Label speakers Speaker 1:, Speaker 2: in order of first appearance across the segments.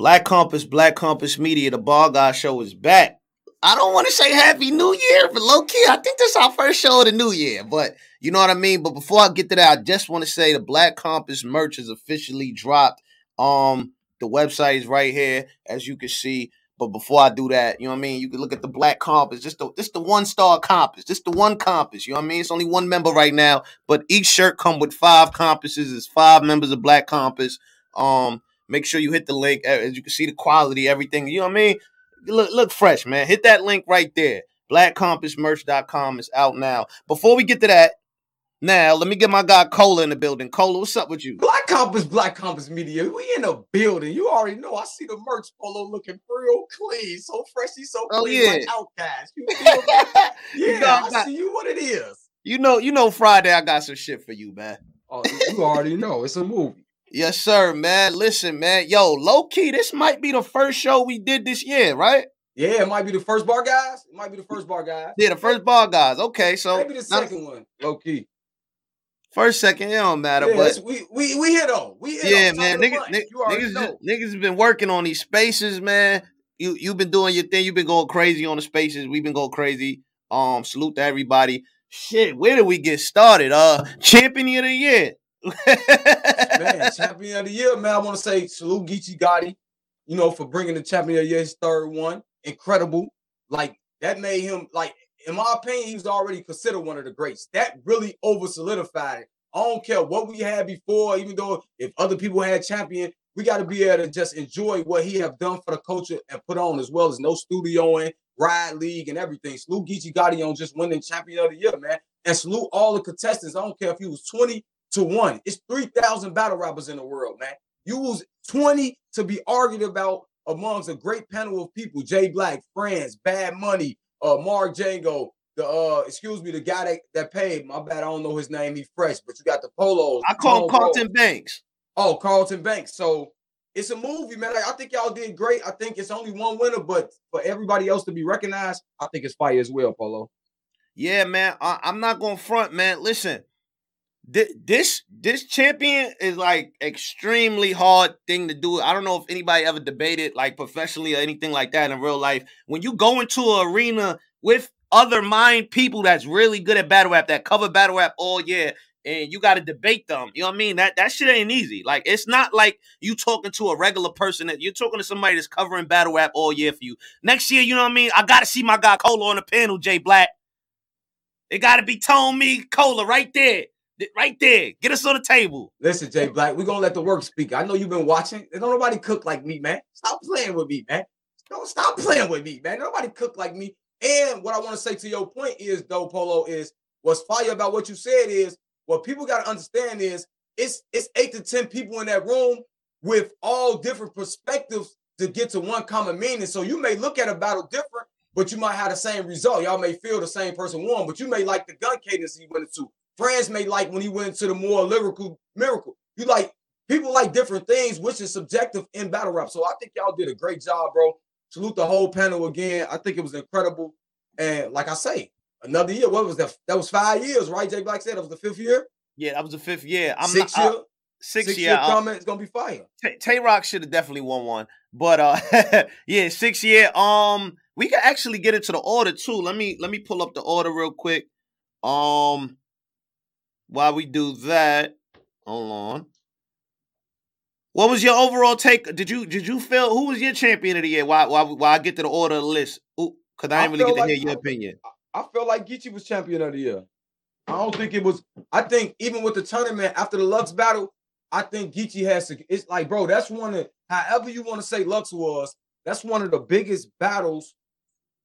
Speaker 1: Black Compass, Black Compass Media, the Ball Guy Show is back. I don't want to say Happy New Year, but low key, I think this is our first show of the new year. But you know what I mean. But before I get to that, I just want to say the Black Compass merch is officially dropped. Um, the website is right here, as you can see. But before I do that, you know what I mean? You can look at the black compass. Just the this the one star compass. Just the one compass. You know what I mean? It's only one member right now, but each shirt come with five compasses. It's five members of Black Compass. Um, make sure you hit the link. As you can see, the quality, everything. You know what I mean? Look, look fresh, man. Hit that link right there. BlackCompassMerch.com is out now. Before we get to that, now, let me get my guy Cola in the building. Cola, what's up with you?
Speaker 2: Black Compass, Black Compass Media. We in a building. You already know. I see the merch polo looking real clean, so freshy, so
Speaker 1: Oh,
Speaker 2: clean,
Speaker 1: yeah.
Speaker 2: like Outcast. You feel me? yeah,
Speaker 1: You know,
Speaker 2: I see you what it is.
Speaker 1: You know, you know, Friday I got some shit for you, man.
Speaker 2: Oh, you already know. It's a movie.
Speaker 1: Yes, sir, man. Listen, man. Yo, low key, this might be the first show we did this year, right?
Speaker 2: Yeah, it might be the first bar guys. It might be the first bar guys.
Speaker 1: Yeah, the first bar guys. Okay, so
Speaker 2: Maybe the
Speaker 1: now-
Speaker 2: second one. Low key.
Speaker 1: first, second, it don't matter.
Speaker 2: Yeah,
Speaker 1: but
Speaker 2: we we we hit on. We hit
Speaker 1: yeah,
Speaker 2: on.
Speaker 1: Man, niggas, niggas, niggas, just- niggas been working on these spaces, man. You you've been doing your thing. You've been going crazy on the spaces. We've been going crazy. Um, salute to everybody. Shit, where did we get started? Uh, champion of the year.
Speaker 2: Man, champion of the year, man. I want to say salute Geechi Gotti, you know, for bringing the champion of the year, his third one. Incredible. Like, that made him, like, in my opinion, he was already considered one of the greats. That really over solidified it. I don't care what we had before, even though if other people had champion, we got to be able to just enjoy what he have done for the culture and put on as well as no studioing, ride league, and everything. Salute Geechi Gotti on just winning champion of the year, man. And salute all the contestants. I don't care if he was 20 to one. It's 3,000 battle rappers in the world, man. You was 20 to be argued about amongst a great panel of people. Jay Black, Franz, Bad Money, uh, Mark Django, the uh, excuse me, the guy that, that paid. My bad, I don't know his name. He fresh, but you got the polos.
Speaker 1: I call him. Carlton Banks.
Speaker 2: Oh, Carlton Banks. So it's a movie, man. Like, I think y'all did great. I think it's only one winner, but for everybody else to be recognized, I think it's fire as well, Polo.
Speaker 1: Yeah, man. I, I'm not gonna front, man. Listen, this this champion is like extremely hard thing to do. I don't know if anybody ever debated like professionally or anything like that in real life. When you go into an arena with other mind people that's really good at battle rap, that cover battle rap all year, and you got to debate them. You know what I mean? That that shit ain't easy. Like it's not like you talking to a regular person. That you're talking to somebody that's covering battle rap all year for you. Next year, you know what I mean? I got to see my guy Cola on the panel, Jay Black. It got to be Tone Me Cola right there. Right there. Get us on the table.
Speaker 2: Listen, Jay Black, we're gonna let the work speak. I know you've been watching. Don't nobody cook like me, man. Stop playing with me, man. Don't stop playing with me, man. Nobody cook like me. And what I want to say to your point is, though, Polo, is what's fire about what you said is what people got to understand is it's it's eight to ten people in that room with all different perspectives to get to one common meaning. So you may look at a battle different, but you might have the same result. Y'all may feel the same person won, but you may like the gun cadence he went into. Friends may like when he went into the more lyrical miracle. You like people like different things, which is subjective in battle rap. So I think y'all did a great job, bro. Salute the whole panel again. I think it was incredible. And like I say, another year. What was that? That was five years, right? Jay Black said that was the fifth year.
Speaker 1: Yeah, that was the fifth year. I'm
Speaker 2: six
Speaker 1: not,
Speaker 2: year.
Speaker 1: uh, six,
Speaker 2: six
Speaker 1: year.
Speaker 2: year
Speaker 1: uh,
Speaker 2: coming. It's gonna be fire.
Speaker 1: Tay- Tay Roc should have definitely won one. But uh yeah, six year. Um we can actually get into the order too. Let me let me pull up the order real quick. Um while we do that, hold on. What was your overall take? Did you did you feel who was your champion of the year? Why why why I get to the order of the list? Ooh, cause I
Speaker 2: I
Speaker 1: didn't really get to
Speaker 2: like-
Speaker 1: hear your opinion.
Speaker 2: I felt like Geechi was champion of the year. I don't think it was. I think even with the tournament after the Lux battle, I think Geechi has to. It's like, bro, that's one of however you want to say Lux was. That's one of the biggest battles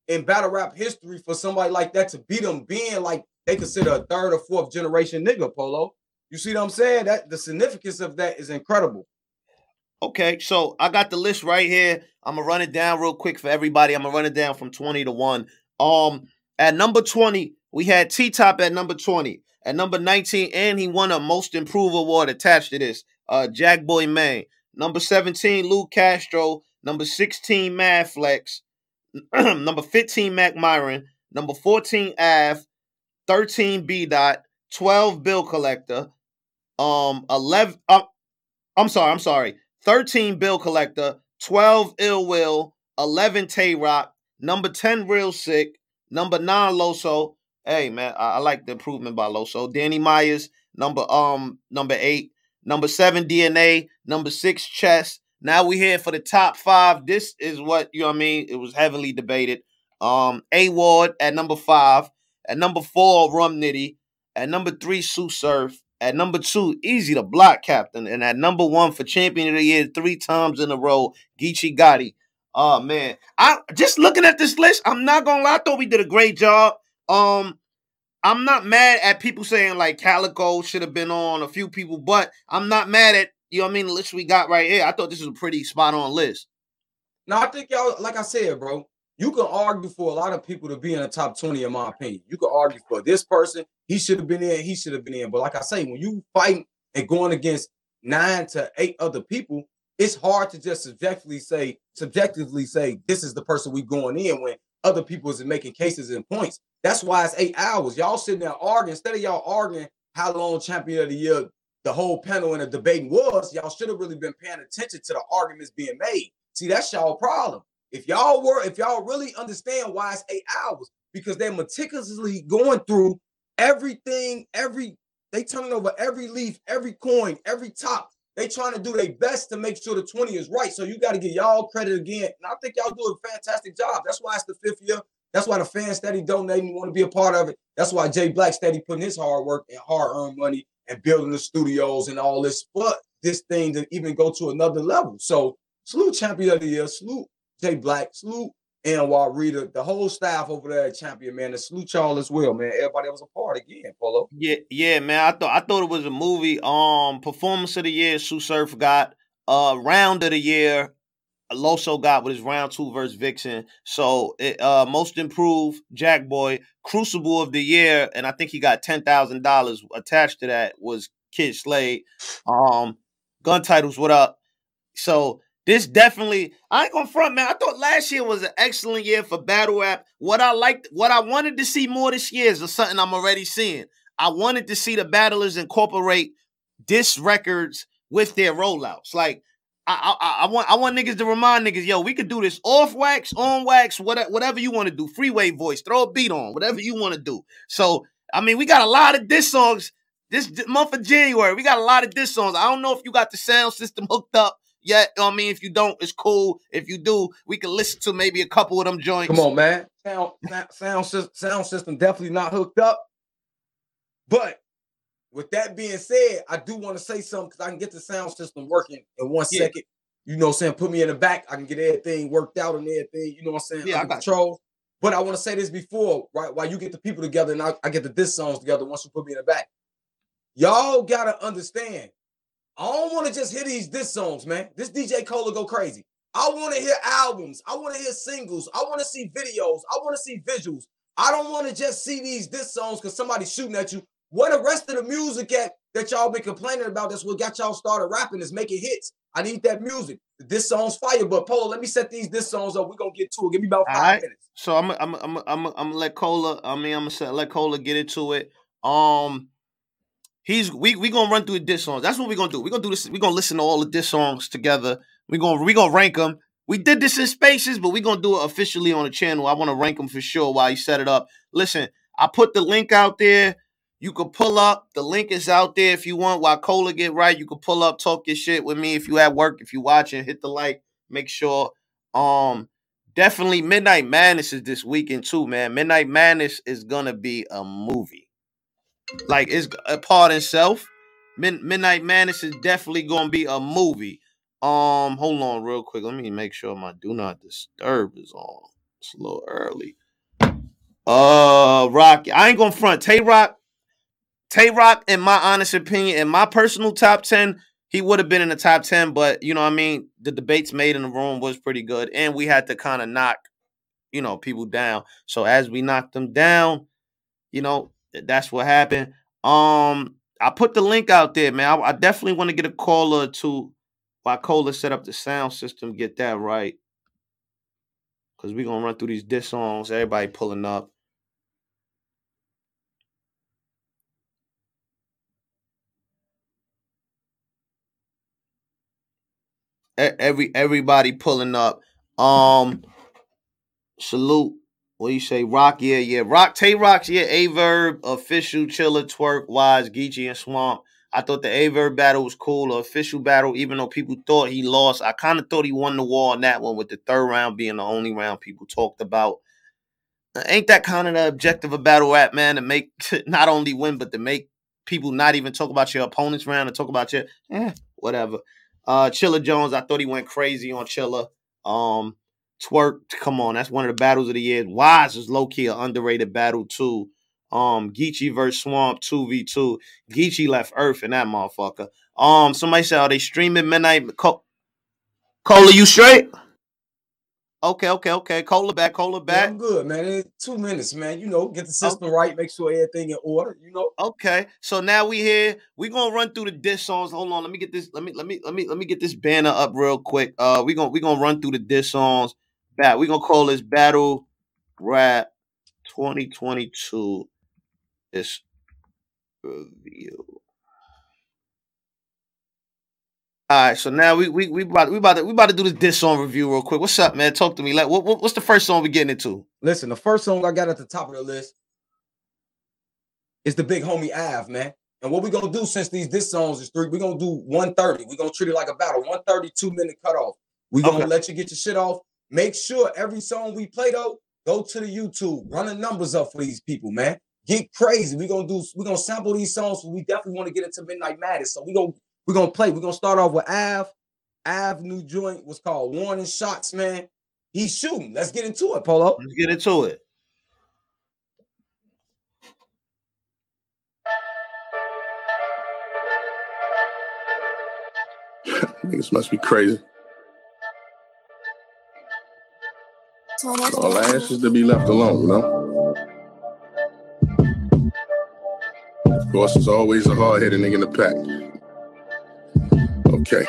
Speaker 2: in battle rap history for somebody like that to beat him, being like they consider a third or fourth generation nigga. Polo, you see what I'm saying? That the significance of that is incredible.
Speaker 1: Okay, so I got the list right here. I'm gonna run it down real quick for everybody. I'm gonna run it down from 20 to 1. Um, at number 20, we had T Top at number 20. At number 19, and he won a most improved award attached to this. Uh Jack Boy Maine. Number 17, Lou Castro. Number 16, Mad Flex. number 15, Mac Myron. Number 14, Av. 13, B Dot. 12, Bill Collector. Um, 11. Uh, I'm sorry, I'm sorry. 13 bill collector, 12 Ill Will, 11 Tay Roc, number 10 Real Sick, number 9 Loso. Hey man, I, I like the improvement by Loso. Danny Myers, number um number 8, number 7 DNA, number 6 Chess. Now we here for the top 5. This is what, you know what I mean, it was heavily debated. Um A Ward at number 5, at number 4 Rum Nitty, at number 3 Sue Surf, at number two, easy to block captain. And at number one for champion of the year three times in a row, Geechi Gotti. Oh man. I just looking at this list, I'm not gonna lie, I thought we did a great job. Um, I'm not mad at people saying like Calicoe should have been on a few people, but I'm not mad at you know what I mean the list we got right here. I thought this was a pretty spot on list.
Speaker 2: No, I think y'all, like I said, bro, you can argue for a lot of people to be in the top 20, in my opinion. You can argue for this person, he should have been in, he should have been in. But like I say, when you fight and going against nine to eight other people, it's hard to just subjectively say, subjectively say, this is the person we going in when other people is making cases and points. That's why it's eight hours. Y'all sitting there arguing, instead of y'all arguing how long champion of the year the whole panel and the debating was, y'all should have really been paying attention to the arguments being made. See, that's y'all problem. If y'all were, if y'all really understand why it's eight hours, because they're meticulously going through everything, every they turning over every leaf, every coin, every top. They trying to do their best to make sure the 20 is right. So you got to give y'all credit again. And I think y'all do a fantastic job. That's why it's the fifth year. That's why the fans steady donating, want to be a part of it. That's why Jay Black steady putting his hard work and hard-earned money and building the studios and all this But this thing to even go to another level. So salute champion of the year, salute Jay Black, salute Anwar Reader, the whole staff over there at Champion, man. And salute y'all as well, man. Everybody was a part again, Polo.
Speaker 1: Yeah, yeah, man. I thought I thought it was a movie. Um, performance of the year, Sue Surf got. Uh, round of the year, Loso got with his round two versus Vixen. So it, uh, most improved Jack Boy, Crucible of the year, and I think he got ten thousand dollars attached to that was Kid Slade. Um, gun titles, what up? So this definitely, I ain't gonna front, man. I thought last year was an excellent year for battle rap. What I liked, what I wanted to see more this year is something I'm already seeing. I wanted to see the battlers incorporate disc records with their rollouts. Like, I, I, I want I want niggas to remind niggas, yo, we could do this off wax, on wax, whatever, whatever you want to do. Freeway voice, throw a beat on, whatever you want to do. So, I mean, we got a lot of diss songs this month of January. We got a lot of diss songs. I don't know if you got the sound system hooked up yeah, I mean, if you don't, it's cool. If you do, we can listen to maybe a couple of them joints.
Speaker 2: Come on, man. Sound sound sound system definitely not hooked up. But with that being said, I do want to say something because I can get the sound system working in one yeah. second. You know what I'm saying? Put me in the back. I can get everything worked out and everything. You know what I'm saying?
Speaker 1: Yeah, I got
Speaker 2: control. You. But I want to say this before, right? While you get the people together and I, I get the diss songs together once you put me in the back. Y'all gotta understand I don't want to just hear these diss songs, man. This DJ Cola go crazy. I want to hear albums. I want to hear singles. I want to see videos. I want to see visuals. I don't want to just see these diss songs because somebody's shooting at you. Where the rest of the music at that y'all been complaining about? That's what got y'all started rapping is making hits. I need that music. This song's fire, but Polo, let me set these diss songs up. We're gonna get to it. Give me about five right. minutes.
Speaker 1: So I'm I'm I'm I'm I'm gonna let Cola. I mean, I'm gonna let Cola get into it. Um, He's we we gonna run through the diss songs. That's what we're gonna do. We're gonna do this. We're gonna listen to all the diss songs together. We're gonna we gonna rank them. We did this in spaces, but we're gonna do it officially on the channel. I want to rank them for sure while you set it up. Listen, I put the link out there. You can pull up. The link is out there if you want. While Cola get right, you can pull up, talk your shit with me if you at work. If you watching, hit the like. Make sure. Um, definitely Midnight Madness is this weekend too, man. Midnight Madness is gonna be a movie. Like it's a part itself. Mid- Midnight Madness is definitely gonna be a movie. Um, hold on real quick. Let me make sure my do not disturb is on. It's a little early. Uh, Rocky. I ain't gonna front. Tay Roc. Tay Roc, in my honest opinion, in my personal top ten, he would have been in the top ten. But you know, what I mean, the debates made in the room was pretty good, and we had to kind of knock, you know, people down. So as we knocked them down, you know, that's what happened. Um, I put the link out there, man. I, I definitely want to get a caller to why Cola set up the sound system, get that right. Cause we're gonna run through these diss songs, everybody pulling up. every everybody pulling up. Um, salute. What do you say? Rock, yeah, yeah. Rock, Tay Rocs, yeah. Averb, official, Chilla, twerk, wise, Geechi, and Swamp. I thought the Averb battle was cool. Official battle, even though people thought he lost, I kind of thought he won the war on that one, with the third round being the only round people talked about. Ain't that kind of the objective of battle rap, man? To make not only win, but to make people not even talk about your opponent's round and talk about your eh, whatever. Uh Chilla Jones, I thought he went crazy on Chilla. Um Twerk, come on, that's one of the battles of the year. Wise is low key an underrated battle too. Um, Geechi versus Swamp 2v2. Geechi left Earth in that motherfucker. Um, somebody said, are they streaming midnight? Co- Cola, you straight? Okay, okay, okay. Cola back, Cola back.
Speaker 2: Yeah, I'm good, man. In two minutes, man. You know, get the system okay. right, make sure everything in order. You know.
Speaker 1: Okay, so now we here. We gonna run through the diss songs. Hold on, let me get this. Let me let me let me let me get this banner up real quick. Uh, we gonna we gonna run through the diss songs. Bat. We gonna call this battle rap 2022. This review. All right, so now we we we about we about to we about to do this diss song review real quick. What's up, man? Talk to me. Like, what, what what's the first song we getting into?
Speaker 2: Listen, the first song I got at the top of the list is the big homie Av, man. And what we gonna do since these diss songs is three, we gonna do 130. we gonna treat it like a battle, 132 minute cutoff. we gonna okay. let you get your shit off. Make sure every song we play though, go to the YouTube, run the numbers up for these people, man. Get crazy. We're gonna do, we're gonna sample these songs, we definitely want to get into Midnight Madness. So we're gonna we're gonna play. We're gonna start off with Av. Av new joint was called Warning Shots, man. He's shooting. Let's get into it, Polo.
Speaker 1: Let's get into it.
Speaker 3: Niggas must be crazy. All ass is to be left alone, you know? Of course, there's always a hard-headed nigga in the pack. Okay.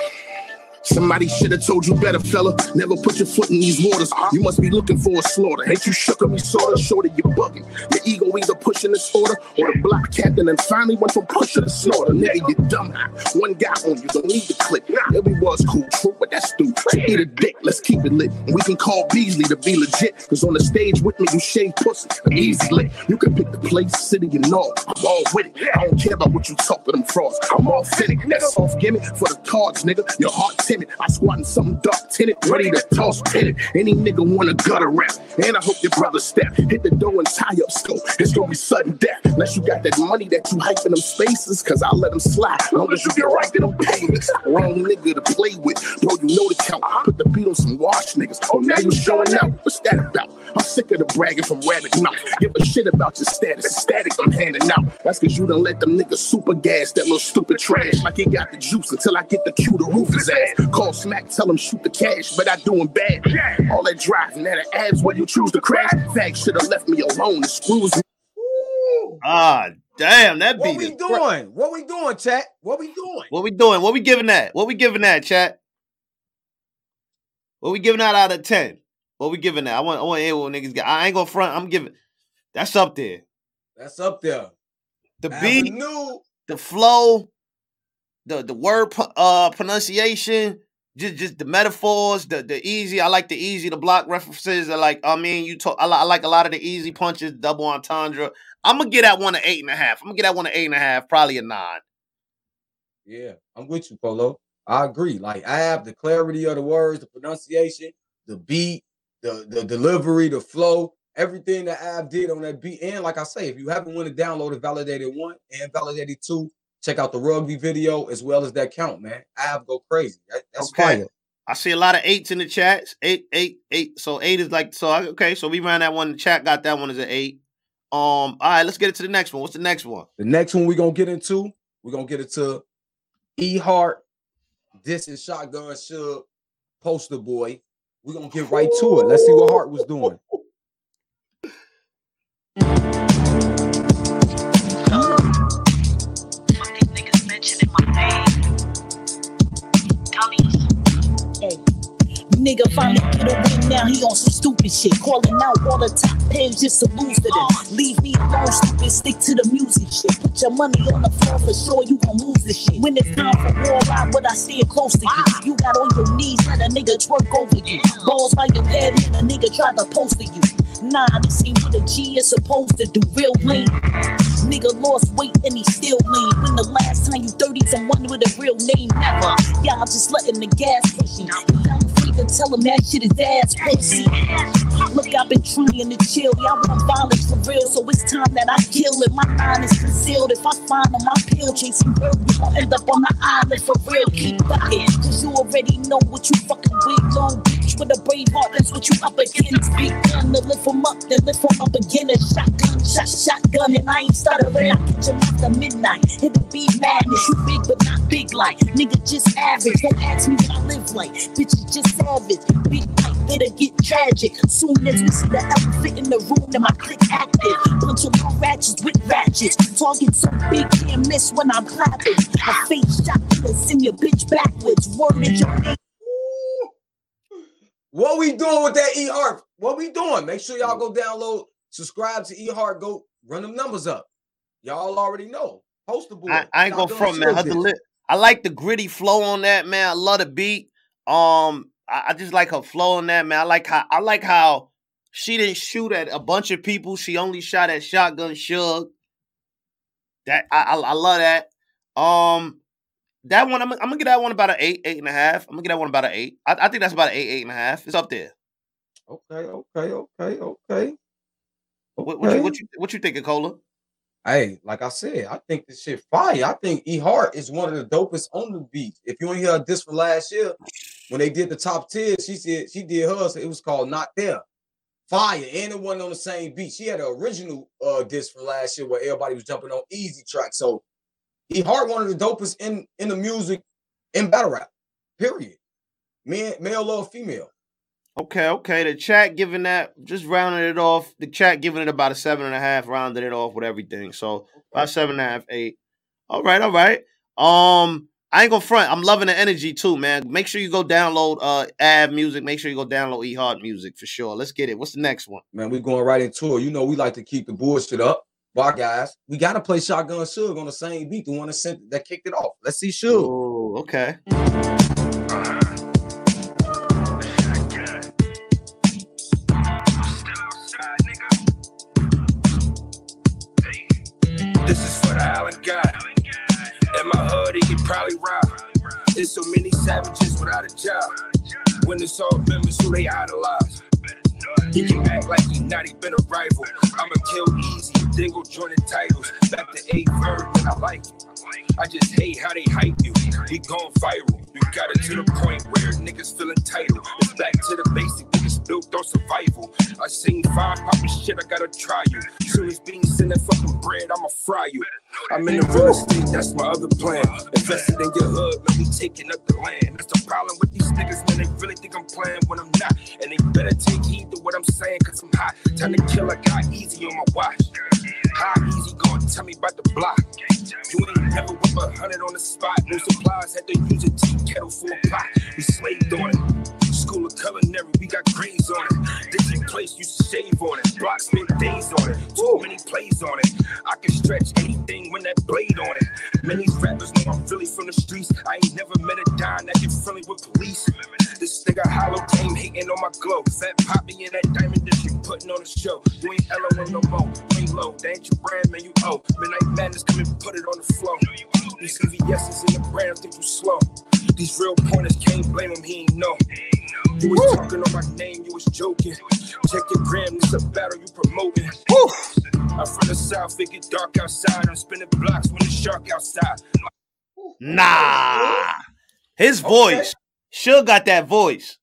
Speaker 3: Somebody should have told you better, fella. Never put your foot in these waters. You must be looking for a slaughter. Ain't you shook up me sorta? Shorty, you're bugging. Your ego either pushing this order or the block captain and finally went from pusher to slaughter. Nigga, you dumb. One guy on you, don't need the clip. Yeah, we was cool, true, but that's stupid. Eat a dick, let's keep it lit. And we can call Beasley to be legit. Cause on the stage with me, you shave pussy. Easy lit. You can pick the place, city, and all. I'm all with it. I don't care about what you talk to them frauds. I'm authentic. That's soft gimme for the cards, nigga. Your heart timid. I squat in something dark tinted, ready to toss tinted. Any nigga want a gutter rap. And I hope your brother step. Hit the door and tie up scope. It's gonna be sudden death. Unless you got that money that you hype in them spaces, cause I'll let them slide. Long as you get right to them payments. Wrong nigga to play with. Bro, you know the count. Put the beat on some wash niggas. Oh, now you showing out. What's that about? I'm sick of the bragging from rabbit mouth. Give a shit about your status. Static I'm handing out. That's cause you done let them niggas super gas that little stupid trash. Like he got the juice until I get the cue to roof his ass. Call smack, tell him shoot the cash, but I doing bad. All that driving, that abs where you choose to crash. Fag should have left me alone. The screws me.
Speaker 1: Ah, damn, that beat.
Speaker 2: What we doing? What we doing, chat? What we doing?
Speaker 1: What we doing? What we giving that? What we giving that, chat? What we giving that out of 10? What we giving that? I want I want to hear what niggas get. I ain't gonna front. I'm giving that's up there.
Speaker 2: That's up there.
Speaker 1: The beat, new the flow, the the word uh pronunciation, just just the metaphors, the the easy. I like the easy, the block references. I like. I mean, you talk. I, I like a lot of the easy punches, double entendre. I'm gonna get that one an eight and a half. I'm gonna get that one an eight and a half, probably a nine.
Speaker 2: Yeah, I'm with you, Polo. I agree. Like I have the clarity of the words, the pronunciation, the beat, the the delivery, the flow, everything that Av did on that beat. And like I say, if you haven't went and downloaded Validated One and Validated Two, check out the rugby video as well as that count, man. Av go crazy. That, that's okay. fire.
Speaker 1: I see a lot of eights in the chats. Eight, eight, eight. So eight is like so. Okay, so we ran that one. The chat got that one as an eight. Um. All right, let's get it to the next one. What's the next one?
Speaker 2: The next one we're gonna get into. We're gonna get into E Hart. This is Shotgun Suge, Poster Boy. We're gonna get right to it. Let's see what Hart was doing.
Speaker 4: Nigga finally get a win now, he on some stupid shit. Calling out all the top pins just to lose to them. Leave me alone, stupid, stick to the music shit. Put your money on the floor for sure, you gon' lose this shit. When it's time for war, I would I stand close to you. You got on your knees, let a nigga twerk over you. Balls by your head, and a nigga try to post to you. Nah, this ain't what a G is supposed to do. Real lean. Nigga lost weight and he still lean. When the last time you 30 someone with a real name? Never. Y'all just letting the gas push you. And tell him that shit is ass pussy. Look, I've been trying to chill. Y'all want violence for real, so it's time that I kill it. My mind is concealed. If I find on my pill chasing we gon' end up on the island for real. Keep ducking, cause you already know what you fucking with, little bitch with a brave heart. That's what you up against. Big gun to lift 'em up, then lift 'em up again. A shotgun, shot, shotgun, and I ain't stuttering. I get you after midnight. It'll be madness. You big, but not big like. Nigga, just average. Don't ask me what I live like. Bitches just savage. Big night, it'll get tragic. Soon as we see the elephant in the room, then my click active. Bunch of little ratchets with ratchets. Target so big, can't miss when I'm clapping. A face shot, to send your bitch backwards. Word is your name.
Speaker 2: What we doing with that E Hart? What we doing? Make sure y'all go download, subscribe to E Hart. Go run them numbers up. Y'all already know. Poster boy.
Speaker 1: I, I ain't gonna
Speaker 2: Shotgun
Speaker 1: front, man. Her deli- I like the gritty flow on that, man. I love the beat. Um, I, I just like her flow on that, man. I like how I like how she didn't shoot at a bunch of people. She only shot at Shotgun Suge. That I, I, I love that. Um, that one I'm, I'm gonna get that one about an eight, eight and a half. I'm gonna get that one about an eight. I, I think that's about an eight, eight and a half. It's up there.
Speaker 2: Okay, okay, okay, okay.
Speaker 1: What, what, you, what you what you thinking, Cola?
Speaker 2: Hey, like I said, I think this shit fire. I think E Hart is one of the dopest on the beat. If you ain't hear this for last year, when they did the top 10, she said she did hers. It was called Not There. Fire. And it wasn't on the same beat. She had an original uh disc from last year where everybody was jumping on easy track. So E Hart, one of the dopest in in the music in battle rap. Period. Man, male or female.
Speaker 1: Okay, okay. The chat giving that just rounding it off. The chat giving it about a seven and a half, rounded it off with everything. So about seven and a half, eight. All right, all right. Um, I ain't gonna front. I'm loving the energy too, man. Make sure you go download uh Ab music. Make sure you go download E Hart music for sure. Let's get it. What's the next one?
Speaker 2: Man, we going right into it. You know, we like to keep the bullshit up. Bye, guys. We gotta play Shotgun Suge on the same beat, the one that sent that kicked it off. Let's see Suge.
Speaker 1: Oh, okay.
Speaker 5: This is for the island guy. He could probably rob. There's so many savages without a job. When it's all members who they idolize. He can act like he not even a rival. I'ma kill easy, then go join the titles. Back to A verb, and I like it. I just hate how they hype you. He gone viral. You got it to the point where niggas feel entitled. It's back to the basic, niggas built on survival. I seen five poppin' shit, I gotta try you. Soon as beans send that fucking bread, I'ma fry you. I'm in the real estate, that's my other plan. Invested in your hood, let me taking up the land. That's the problem with these niggas, man. They really think I'm playing when I'm not. And they better take heed to what I'm saying, cause I'm hot. Time to kill, I got easy on my watch. How easy going, tell me about the block. You ain't never whip a hundred on the spot. No supplies, had to use a tea kettle for a pot. We slaved on it. School of culinary, we got grades on it. Different place, to shave on it. Block spent days on it. Too many plays on it. I can stretch anything when that blade on it. Many rappers know I'm Philly from the streets. I ain't never met a dime that get friendly with police. This nigga hollow came hating on my glow. Fat poppy in that diamond district putting on a show. You ain't LOL no more. You ain't low. That ain't your brand, man. You owe. Midnight madness come and put it on the floor. These CVS's in the brand think you slow. These real pointers can't blame him, he ain't know. You was talking on my name, you was joking. Check your gram, this a battle you promoting. I'm from the south, it get dark outside. I'm spinning blocks when the shark outside.
Speaker 1: Nah. His voice. Suge got that voice.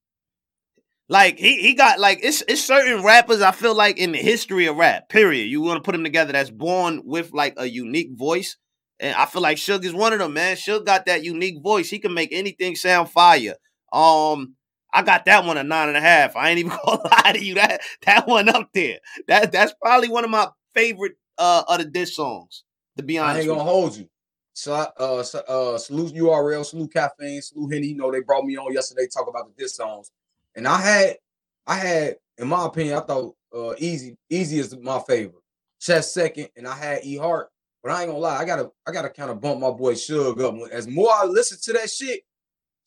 Speaker 1: Like he he got like it's it's certain rappers I feel like in the history of rap, period. You want to put them together that's born with like a unique voice. And I feel like Suge is one of them, man. Suge got that unique voice. He can make anything sound fire. Um, I got that one a nine and a half. I ain't even gonna lie to you. That that one up there. That that's probably one of my favorite uh of the diss songs, to be honest,
Speaker 2: I
Speaker 1: ain't
Speaker 2: gonna hold you. So, uh, so, uh, salute URL, salute caffeine, salute Henny. You know they brought me on yesterday talk about the diss songs. And I had, I had, in my opinion, I thought uh Easy, Easy is my favorite. Chess second, and I had E Hart. But I ain't gonna lie, I gotta, I gotta kind of bump my boy Suge up. As more I listen to that shit,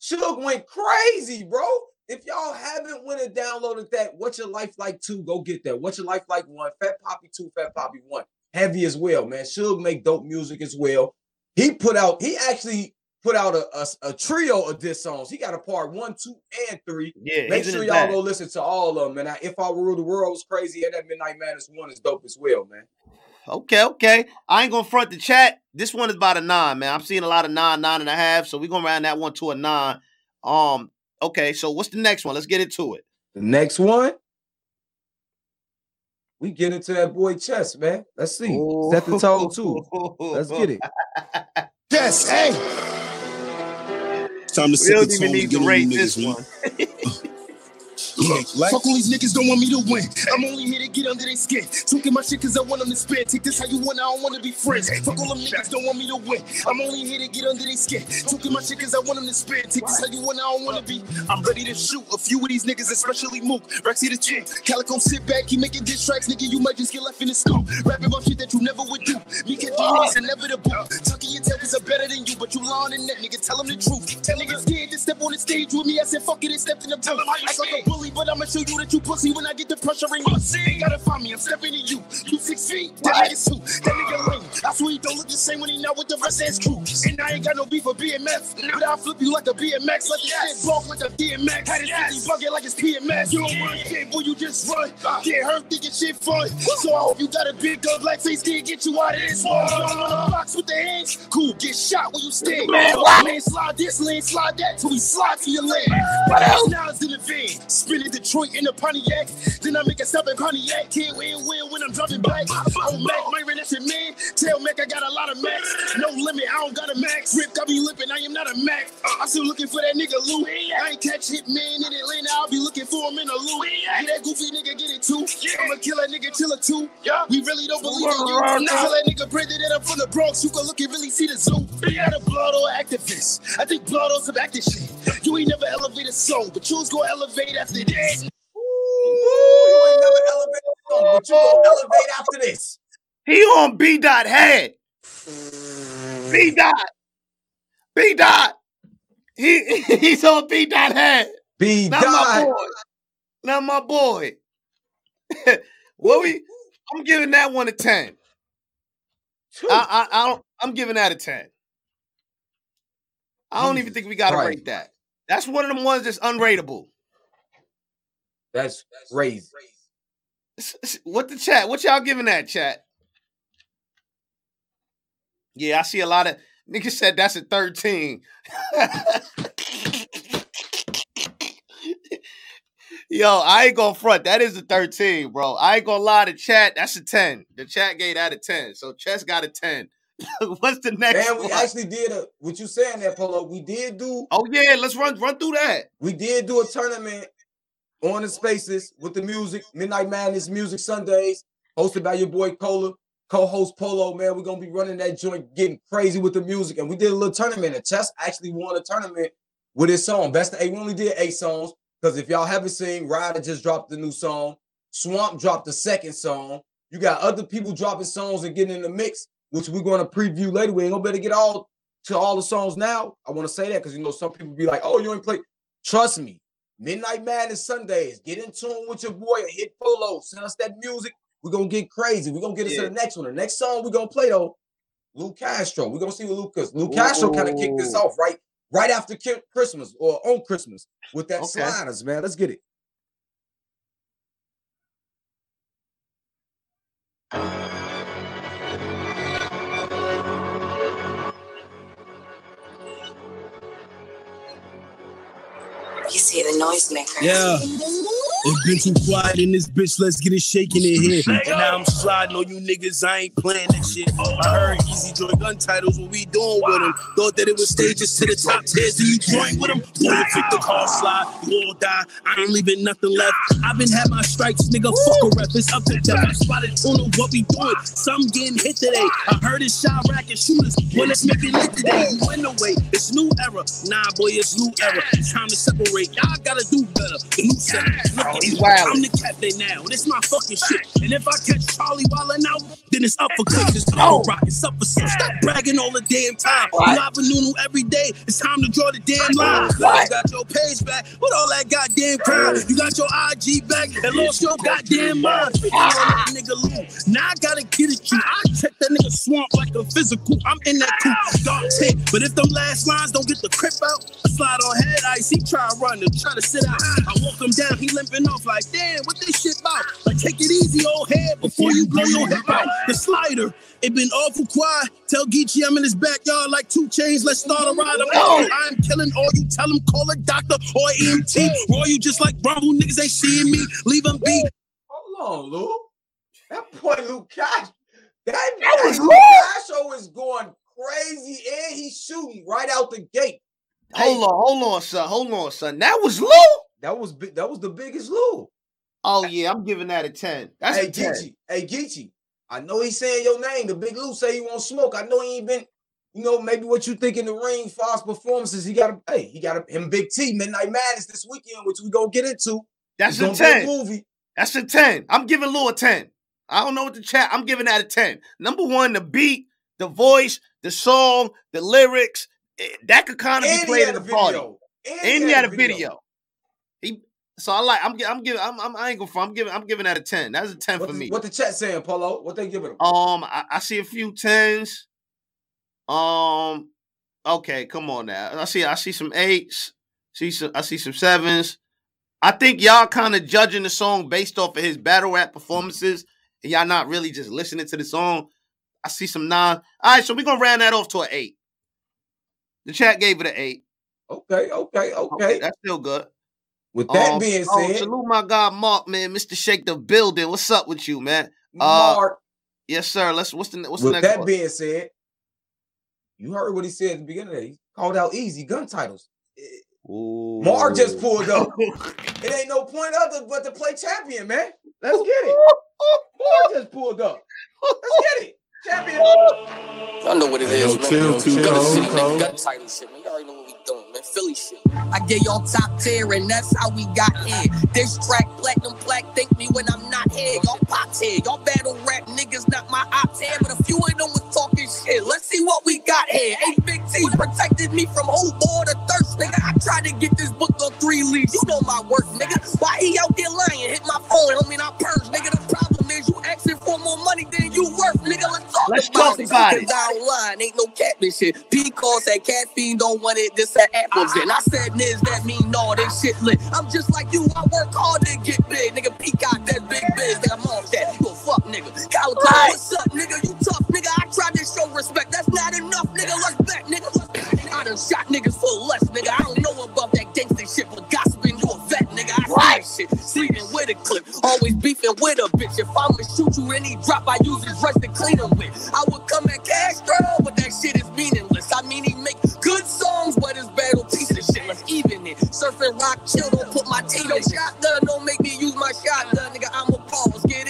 Speaker 2: Suge went crazy, bro. If y'all haven't went and downloaded that, What's Your Life Like 2, go get that. What's Your Life Like 1, Fat Poppy 2, Fat Poppy 1. Heavy as well, man. Suge make dope music as well. He put out, he actually put out a, a, a trio of diss songs. He got a part one, two, and three.
Speaker 1: Yeah,
Speaker 2: Make sure y'all go listen to all of them. And I, if I rule the world was crazy, and that Midnight Madness one is dope as well, man.
Speaker 1: Okay, okay. I ain't gonna front the chat. This one is about a nine, man. I'm seeing a lot of nine, nine and a half. So we're gonna round that one to a nine. Um, okay, so what's the next one? Let's get into it.
Speaker 2: The next one, we get into that boy chess, man. Let's see. Set the tone too. Let's get it.
Speaker 3: chess, hey. It's time to
Speaker 1: We
Speaker 3: set
Speaker 1: don't
Speaker 3: the
Speaker 1: even
Speaker 3: tone
Speaker 1: need to
Speaker 3: get on
Speaker 1: rate
Speaker 3: you
Speaker 1: this
Speaker 3: niggas,
Speaker 1: one.
Speaker 3: Yeah, fuck all these niggas don't want me to win. I'm only here to get under their skin. Talking my shit cause I want them to spin. Take this how you want, I don't wanna be friends. Fuck all them niggas don't want me to win. I'm only here to get under their skin. Talking my shit cause I want them to spin. Take this how you want, I don't wanna be. I'm ready to shoot a few of these niggas, especially Mook. Rexy the two. Calicoe sit back, keep making diss tracks, nigga. You might just get left in the scoop. Rapping about shit that you never would do. Me catching niggas inevitable. Tucking your tail cause I'm better than you, but you lying in that nigga. Tell them the truth. Tell niggas scared to step on the stage with me. I said fuck it and stepped in the booth. Act like a bully, but I'ma show you that you pussy when I get the pressure in you. Ain't gotta find me, I'm stepping to you. You six feet, that nigga's two. That nigga lame. I swear he don't look the same when he not with the rest of his crew. And I ain't got no beef for BMF, but I'll flip you like a BMX. Let the shit walk like a DMX. Had his yes. bucket like it's PMS. You don't run, kid, boy, you just run. Uh. Get hurt, thinking shit fun. So I hope you got a big gun, black face, can't get you out of this one. You don't wanna box with the hands? Cool, get shot when you stand. Man, slide this lane, slide that till we slide to your leg. What else? Now it's in the van, spinning Detroit in the Pontiac. Then I make a stop in Pontiac. Can't win, win when I'm driving back. Oh, Mac, that's your man. Tell Mac I got a lot of max. No limit, I don't got a max. Rip, I be lipping, I am not a Mac. I'm still looking for that nigga Lou. I ain't catch hit man in Atlanta, I'll be looking for him in a Lou. Get that goofy nigga, get it too. I'ma kill that nigga, chill it too. We really don't believe in you. Tell that nigga Brandon that I'm from the Bronx. You can look and really see the zoo. You got a Blotto activist. I think blood Blotto some active shit. You ain't never elevated soul, but you was gonna elevate after this.
Speaker 2: You ain't never elevated song, but you gonna elevate after this.
Speaker 1: He on B dot head. B dot. B dot. He he's on B dot head.
Speaker 2: B dot.
Speaker 1: Not my
Speaker 2: dot.
Speaker 1: boy. Not my boy. what we? I'm giving that one a ten. I, I, I don't. I'm giving that a ten. I don't even think we got to
Speaker 2: Christ.
Speaker 1: rate that. That's one of them ones that's unrateable.
Speaker 2: That's crazy.
Speaker 1: S- s- What the chat? What y'all giving that chat? Yeah, I see a lot of niggas said that's a 13. Yo, I ain't gonna front. That is a 13, bro. I ain't gonna lie to chat. That's a 10. The chat gave that a 10. So Chess got a 10. What's the next
Speaker 2: And we
Speaker 1: one?
Speaker 2: actually did a what you saying that Polo. We did do
Speaker 1: oh yeah, let's run run through that.
Speaker 2: we did do a tournament on the spaces with the music, Midnight Madness Music Sundays, hosted by your boy Cola, co-host Polo. Man, we're gonna be running that joint, getting crazy with the music. And we did a little tournament. And Chess actually won a tournament with his song. Best of eight. We only did eight songs. Because if y'all haven't seen, Ryder just dropped the new song. Swamp dropped the second song. You got other people dropping songs and getting in the mix, which we're going to preview later. We ain't gonna better get all to all the songs now. I want to say that because you know some people be like, "Oh, you ain't play." Trust me, Midnight Madness Sundays. Get in tune with your boy. Hit Polo. Send us that music. We're gonna get crazy. We're gonna get us to
Speaker 1: Yeah.
Speaker 2: the next one. The next song we're gonna play though, Lou Castro. We're gonna see what Lucas. Lou Castro kind of kicked this off right, right after Christmas or on Christmas with that
Speaker 1: Okay.
Speaker 2: sliders, man. Let's get it.
Speaker 6: You see the noisemaker.
Speaker 3: Yeah. It's been too quiet in this bitch, let's get it shaking in here. And now I'm sliding on you niggas, I ain't playing that shit. I heard Easy Joy gun titles, what we doing with them? Thought that it was stages to the top tiers, and you join with them. Boy, if the car slide, you all die, I ain't leaving nothing left. I've been had my strikes, nigga, fuck a rep, it's up to death. I spotted tune what we doing, some getting hit today. I heard it's shot racket shooters, well, let's make it lit today. You win away, it's new era. Nah, boy, it's new era. It's time to separate.
Speaker 7: y'all gotta do better. The new center. Look
Speaker 1: Oh,
Speaker 7: at
Speaker 1: he's
Speaker 7: me.
Speaker 1: wildin'.
Speaker 7: I'm the captain now, and it's my fucking shit. And if I catch Charlie wildin' out, then it's up for clicks. It's
Speaker 1: no.
Speaker 7: rock. It's up for some. Stop bragging all the damn time. Live and Nunu every day. It's time to draw the damn line. You got your page back with all that goddamn crime. You got your IG back and lost your goddamn mind. On that nigga Lou. Now I gotta get at you. I check that nigga swamp like a physical. I'm in that coop. Dark tip. But if them last lines don't get the crip out, I slide on head ice. He try to run and try to sit out. I walk him down. He limping off like, damn, what this shit about? Like, take it easy, old head, before you blow your hip out. The slider. It been awful quiet. Tell Geechi I'm in his backyard like two chains. Let's start a ride. I'm,
Speaker 1: No.
Speaker 7: I'm killing all you. Tell him call a doctor or EMT. Roy you just like Rumble niggas ain't seeing me. Leave him be.
Speaker 2: Hold on, Lou. That boy Luke Cash. That,
Speaker 1: That was
Speaker 2: Luke
Speaker 1: Lou.
Speaker 2: Casho is going crazy and he's shooting right out the gate.
Speaker 1: Hold on, hold on, son. Hold on, son. That was Lou.
Speaker 2: That was big. That was the biggest Lou.
Speaker 1: Oh yeah, I'm giving that a ten. That's
Speaker 2: hey
Speaker 1: a ten.
Speaker 2: Geechi, hey Geechi. I know he's saying your name. The big Lou say he won't smoke. I know he ain't been. You know, maybe what you think in the ring his performances. He got a hey, he got a, him Big T Midnight Madness this weekend, which we gonna get into.
Speaker 1: That's
Speaker 2: It's
Speaker 1: a
Speaker 2: be a
Speaker 1: ten.
Speaker 2: movie.
Speaker 1: That's a 10. I'm giving Lou a 10. I don't know what the chat. I'm giving that a 10. Number one, the beat, the voice, the song, the lyrics. eh, that could kind of be
Speaker 2: And
Speaker 1: played
Speaker 2: in
Speaker 1: the
Speaker 2: a
Speaker 1: party.
Speaker 2: video.
Speaker 1: And he had a video. He so I like I'm I'm giving I'm, I'm I ain't gonna I'm giving I'm giving that a 10. That's a 10
Speaker 2: What
Speaker 1: for
Speaker 2: the,
Speaker 1: me.
Speaker 2: what the chat saying, Polo? What they giving him?
Speaker 1: Um I, I see a few 10s. Um okay, come on now. I see I see some 8s. See some I see some 7s. I think y'all kind of judging the song based off of his battle rap performances, and y'all not really just listening to the song. I see some nine. All right, so we're gonna round that off to an eight. The chat gave it an eight.
Speaker 2: Okay, okay, okay.
Speaker 1: that's still good.
Speaker 2: With that
Speaker 1: Um,
Speaker 2: being
Speaker 1: oh,
Speaker 2: said,
Speaker 1: salute my guy Mark, man, Mr. Shake the building. What's up with you, man? Uh,
Speaker 2: Mark,
Speaker 1: yes, sir. Let's. What's the what's the
Speaker 2: with
Speaker 1: next
Speaker 2: that
Speaker 1: one?
Speaker 2: being said, you heard what he said at the beginning. Of the day. He called out easy gun titles.
Speaker 1: Ooh.
Speaker 2: Mark just pulled up. It ain't no point other but to play champion, man. Let's get it. Mark just pulled up. Let's get it. Champion.
Speaker 8: Y'all know what it
Speaker 3: Hey,
Speaker 8: is,
Speaker 3: yo,
Speaker 8: man.
Speaker 3: chill, too
Speaker 8: Gun
Speaker 3: cold,
Speaker 8: shit, man.
Speaker 3: cold.
Speaker 8: Gun title shit, man. You already know Philly shit.
Speaker 9: I get y'all top tier, and that's how we got here. This track, platinum black, thank me when I'm not here. Y'all pops here, y'all battle rap niggas, not my ops here. But a few of them was talking shit. Let's see what we got here. Hey, Big T protected me from whole board of thirst, nigga. I tried to get this book on three leaves. You know my work, nigga. Why he out there lying? Hit my phone, homie, not purge, nigga. The problem is you asking for more money than you worth, nigga. Let's talk
Speaker 1: Let's
Speaker 9: about
Speaker 1: talk
Speaker 9: it.
Speaker 1: about it.
Speaker 9: Cause I ain't no catfish shit. Call said caffeine don't want it, this that apples in. I said niz, that mean no, this shit lit. I'm just like you, I work hard to get big. Nigga, Peacock, that big biz, nigga, I'm off that. You a fuck nigga. Calicoe, what's up, nigga? You tough, nigga. I tried to show respect. That's not enough, nigga. Let's back, nigga. Let's back. I done shot niggas for less, nigga. I don't know about that gangster shit, but gossiping, that shit. Sleeping with a clip, always beefing with a bitch. If I'ma shoot you any drop, I use his rest to clean him with. I would come at Castro, but that shit is meaningless. I mean, he make good songs, but his battle piece of shit. Let's even it. Surfing rock, chill, don't put my team in shotgun. Don't make me use my shotgun, nigga. I'm a pause, get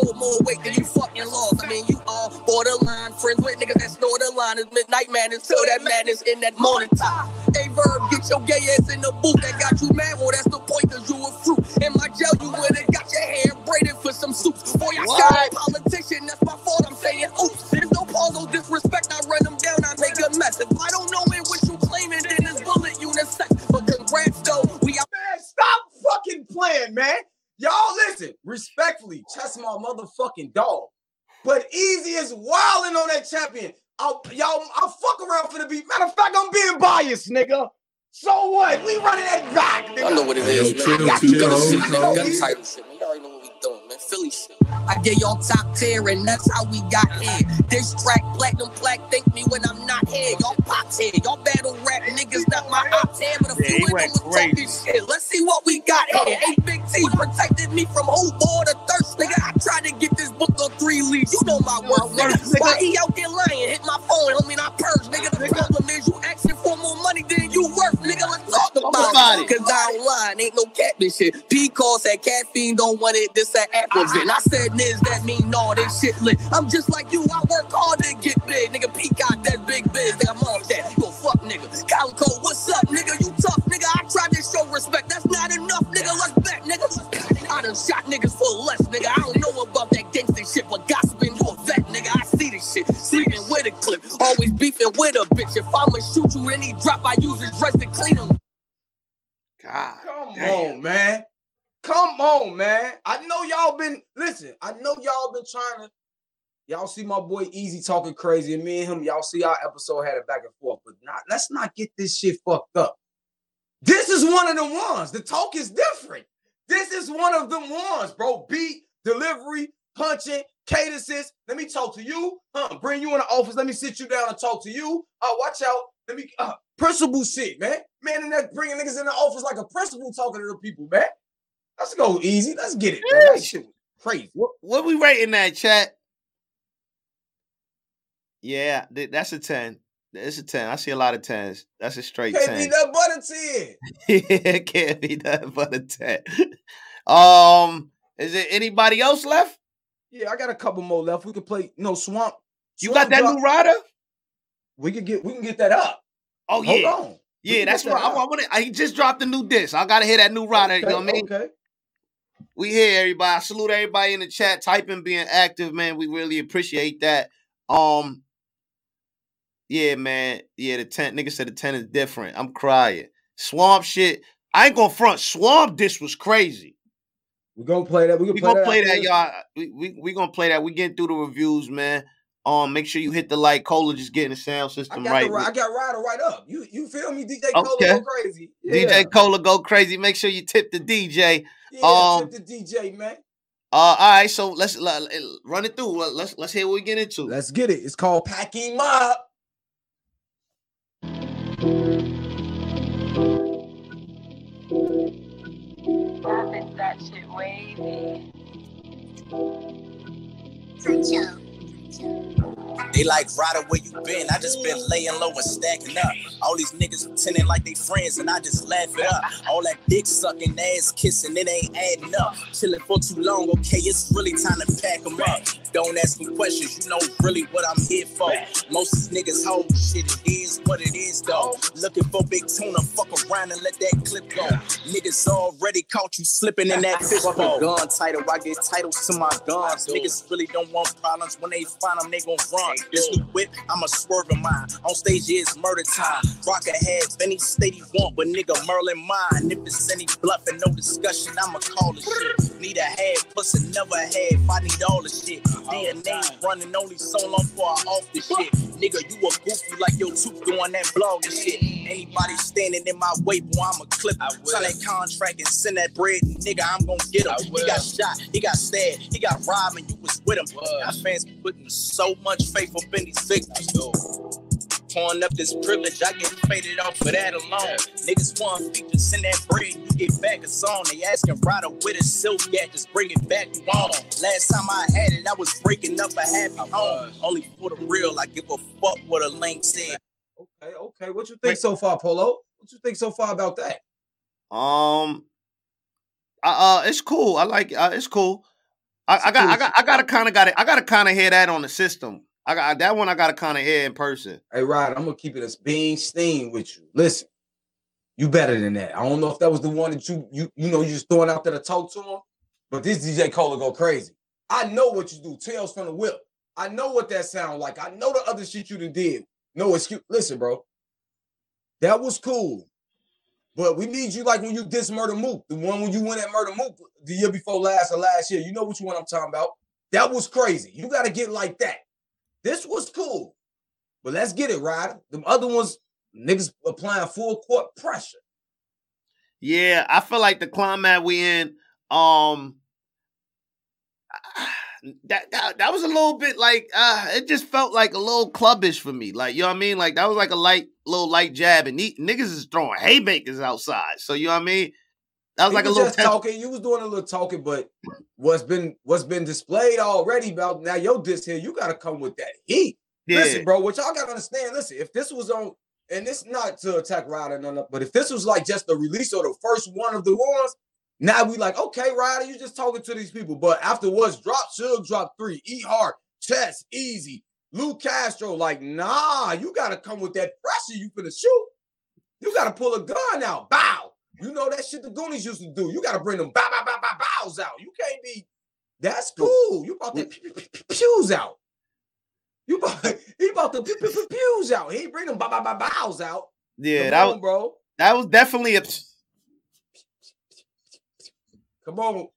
Speaker 9: Sold more weight than you fucking lost. I mean, you all borderline friends with niggas that snore the line. It's midnight madness, till that madness in that morning time. Hey, Verb, get your gay ass in the booth that got you mad. Well, that's the point, cause you a fruit. In my jail, you would've got your hair braided for some suits. Boy, I shot a politician, that's my fault. I'm saying, oops. There's no pause, no disrespect. I run them down, I make a mess. If I don't know in what you claiming, then it's bullet unisex. But congrats, though. We out.
Speaker 2: Man, stop fucking playing, man. Y'all listen, respectfully, chest my motherfucking dog. But Easy is wilding on that champion. I'll, y'all, I'll fuck around for the beat. Matter of fact, I'm being biased, nigga. So what? We running that back, nigga.
Speaker 8: Y'all know what it is,
Speaker 3: Hey, yo,
Speaker 8: is, man.
Speaker 3: chill,
Speaker 8: Gun
Speaker 3: chill,
Speaker 8: shit, man. Gun title shit, man. You already know what we doing, man. Philly shit.
Speaker 9: I gave y'all top tier, and that's how we got here. This track, platinum plaque, thank me when I'm not here. Y'all pops here, y'all battle rap niggas, not my ops here, but a
Speaker 1: Yeah,
Speaker 9: few them
Speaker 1: went
Speaker 9: was talking shit. Let's see what we got here. Hey, Big T protected me from whole board of thirst, nigga. I tried to get this book on three leaves. You know my work, nigga. Why he out there lying? Hit my phone, homie, not purse, nigga. The problem is you asking for more money than you worth, nigga. About,
Speaker 1: about
Speaker 9: it.
Speaker 1: it.
Speaker 9: Cause I don't lie, ain't no catfish shit. P call said caffeine don't want it, this that apples in. Ah. I said niz, that mean all this shit lit. I'm just like you, I work hard to get big. Nigga, Peacock, that big biz. Nigga, I'm off that. You a fuck fuck nigga. Calicoe, what's up, nigga? You tough, nigga. I tried to show respect. That's not enough, nigga. Let's bet, nigga. I done shot niggas for less, nigga. I don't know about that gangster shit, but gossiping, you a vet, nigga. I see this shit. Sleeping with a clip, always beefing with a bitch. If I'ma shoot you any drop, I use his dress to clean him.
Speaker 1: God.
Speaker 2: Come
Speaker 1: damn.
Speaker 2: on, man. Come on, man. I know y'all been listen. I know y'all been trying to. Y'all see my boy Easy talking crazy, and me and him. Y'all see our episode had it back and forth, but not. Let's not get this shit fucked up. This is one of the ones. The talk is different. This is one of them ones, bro. Beat, delivery, punching, cadences. Let me talk to you. Huh? Bring you in the office. Let me sit you down and talk to you. Uh, watch out. Let me uh, principal shit, man. Man, and that bringing niggas in the office like a principal talking to the people, man. Let's go easy. Let's get it, man. That shit was crazy.
Speaker 1: What, what we rating that chat? Yeah, that's a 10. It's a 10. I see a lot of 10s. That's a straight
Speaker 2: Can't
Speaker 1: 10.
Speaker 2: be that butter 10.
Speaker 1: it can't be that but a 10. Um, is there anybody else left?
Speaker 2: Yeah, I got a couple more left. We could play no swamp.
Speaker 1: You got that
Speaker 2: drop-
Speaker 1: new rider?
Speaker 2: We could get we can get that up.
Speaker 1: Oh
Speaker 2: Hold
Speaker 1: yeah.
Speaker 2: on. We
Speaker 1: Yeah, that's what
Speaker 2: that
Speaker 1: I, I
Speaker 2: up.
Speaker 1: want. He just dropped a new disc. I gotta hear that new rider. you know what I mean?
Speaker 2: Okay.
Speaker 1: We here, everybody. I salute everybody in the chat, typing, being active, man. We really appreciate that. Um, yeah, man. Yeah, the tent nigga said the tent is different. I'm crying. Swamp shit. I ain't gonna front. Swamp disc was crazy.
Speaker 2: We're gonna play that. We can
Speaker 1: We
Speaker 2: play
Speaker 1: gonna
Speaker 2: that
Speaker 1: play that, y'all. We, we we gonna play that. We getting through the reviews, man. Um, make sure you hit the like. Cola just getting the sound system
Speaker 2: got
Speaker 1: right.
Speaker 2: the I got Ryder right up. You you feel me? DJ Cola
Speaker 1: Okay.
Speaker 2: go crazy. Yeah.
Speaker 1: DJ Cola go crazy. Make sure you tip the DJ.
Speaker 2: Yeah,
Speaker 1: um,
Speaker 2: tip the DJ, man.
Speaker 1: Uh, all right, so let's let, run it through. Let- Let's let's hear what we get into.
Speaker 2: Let's get it. It's called Packing Mob.
Speaker 10: that shit wavy.
Speaker 11: They like right where you been? I just been laying low and stacking up. All these niggas pretending like they friends, and I just laugh it up. All that dick sucking, ass kissing, it ain't adding up. Chilling for too long, okay, it's really time to pack them up. Don't ask me questions, you know really what I'm here for. Most of these niggas hold shit, it is what it is though. Looking for big tuna, fuck around and let that clip go. Niggas already caught you slipping in that fish bowl. Gun title, I get titles to my guns. Niggas really don't want problems. When they find them, they gon' run. This new whip, I'm a swerving mine. On stage, yeah, it's murder time. Rocker heads, any state he want, but nigga Merlin mine. If it's any bluffing, no discussion, I'ma call the shit. Need a head, pussy never had. If I need all the shit. DNA running only so long before I off the shit. Nigga, you a goofy like your tooth doing that blog and shit. Anybody standing in my way, boy, I'm a clip. Sign that contract and send that bread, nigga, I'm gonna get him. He got shot, he got stabbed, he got robbed, and you was with him. Our fans putting so much faith up in these victims. Pouring up this privilege, I get faded off for that alone. Niggas want features, send that bread, you get back a song. They asking Ryder with a silk at, just bring it back you on. Last time I had it, I was breaking up a happy home. Only for the real, I give a fuck what a link said.
Speaker 2: Okay, okay. What you think so far, Polo? What you think so far about that?
Speaker 1: Um, uh, uh it's cool. I like uh, it's cool. I, I got I got I gotta kind of got it. I gotta kind of hear that on the system. I got that one. I gotta kind of hear in person.
Speaker 2: Hey, Rod, I'm gonna keep it as being steam with you. Listen, you better than that. I don't know if that was the one that you you you know you just throwing out there to talk to him, but this DJ Cola go crazy. I know what you do. Tails from the whip. I know what that sound like. I know the other shit you done did. No excuse. Listen, bro. That was cool. But we need you like when you diss Murder Mook, the one when you went at Murder Mook the year before last or last year. You know which one I'm talking about. That was crazy. You got to get like that. This was cool. But let's get it, Ryder. The other ones, niggas applying full court pressure.
Speaker 1: Yeah, I feel like the climate we in. Um, that that that was a little bit like uh it just felt like a little clubbish for me. Like you know what I mean? Like that was like a light little light jab, and he, niggas is throwing haymakers outside. So you know what I mean? That was
Speaker 2: You
Speaker 1: like a little
Speaker 2: talking. You was doing a little talking, but what's been what's been displayed already about now your diss here, you gotta come with that heat.
Speaker 1: Yeah.
Speaker 2: Listen, bro, what y'all gotta understand. Listen, if this was on, and it's not to attack Ryder, none of, but if this was like just the release or the first one of the ones, now we like, okay, Ryder, you just talking to these people. But after what's dropped, Suge dropped three, Eat Hard, Chess, Easy, Lou Castro, like, nah, you gotta come with that pressure. You finna shoot. You gotta pull a gun out. Bow. You know that shit the Goonies used to do. You gotta bring them bow, bow, bow, bow, bows out. You can't be. That's cool. You about to pew, pew, pew, pews out. You about he about to pew, pew, pew, pews out. He bring them bow, bow, bow, bows out.
Speaker 1: Yeah,
Speaker 2: Come
Speaker 1: that
Speaker 2: on,
Speaker 1: was
Speaker 2: bro.
Speaker 1: that was definitely a.
Speaker 2: Come on.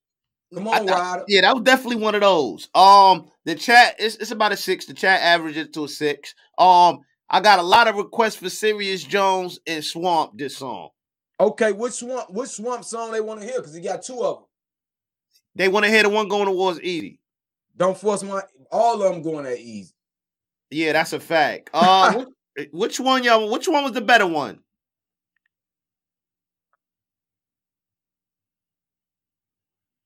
Speaker 2: Come
Speaker 1: I-
Speaker 2: on,
Speaker 1: I-
Speaker 2: Ryder.
Speaker 1: yeah, that was definitely one of those. Um, the chat it's, it's about a six. The chat averages to a six. Um, I got a lot of requests for Serius Jones and Swamp this song.
Speaker 2: Okay, which swamp, which swamp song they want to hear? Because he got two of them.
Speaker 1: They want to hear the one going towards Edie.
Speaker 2: Don't force my all of them going that easy.
Speaker 1: Yeah, that's a fact. Uh, which one y'all? Which one was the better one?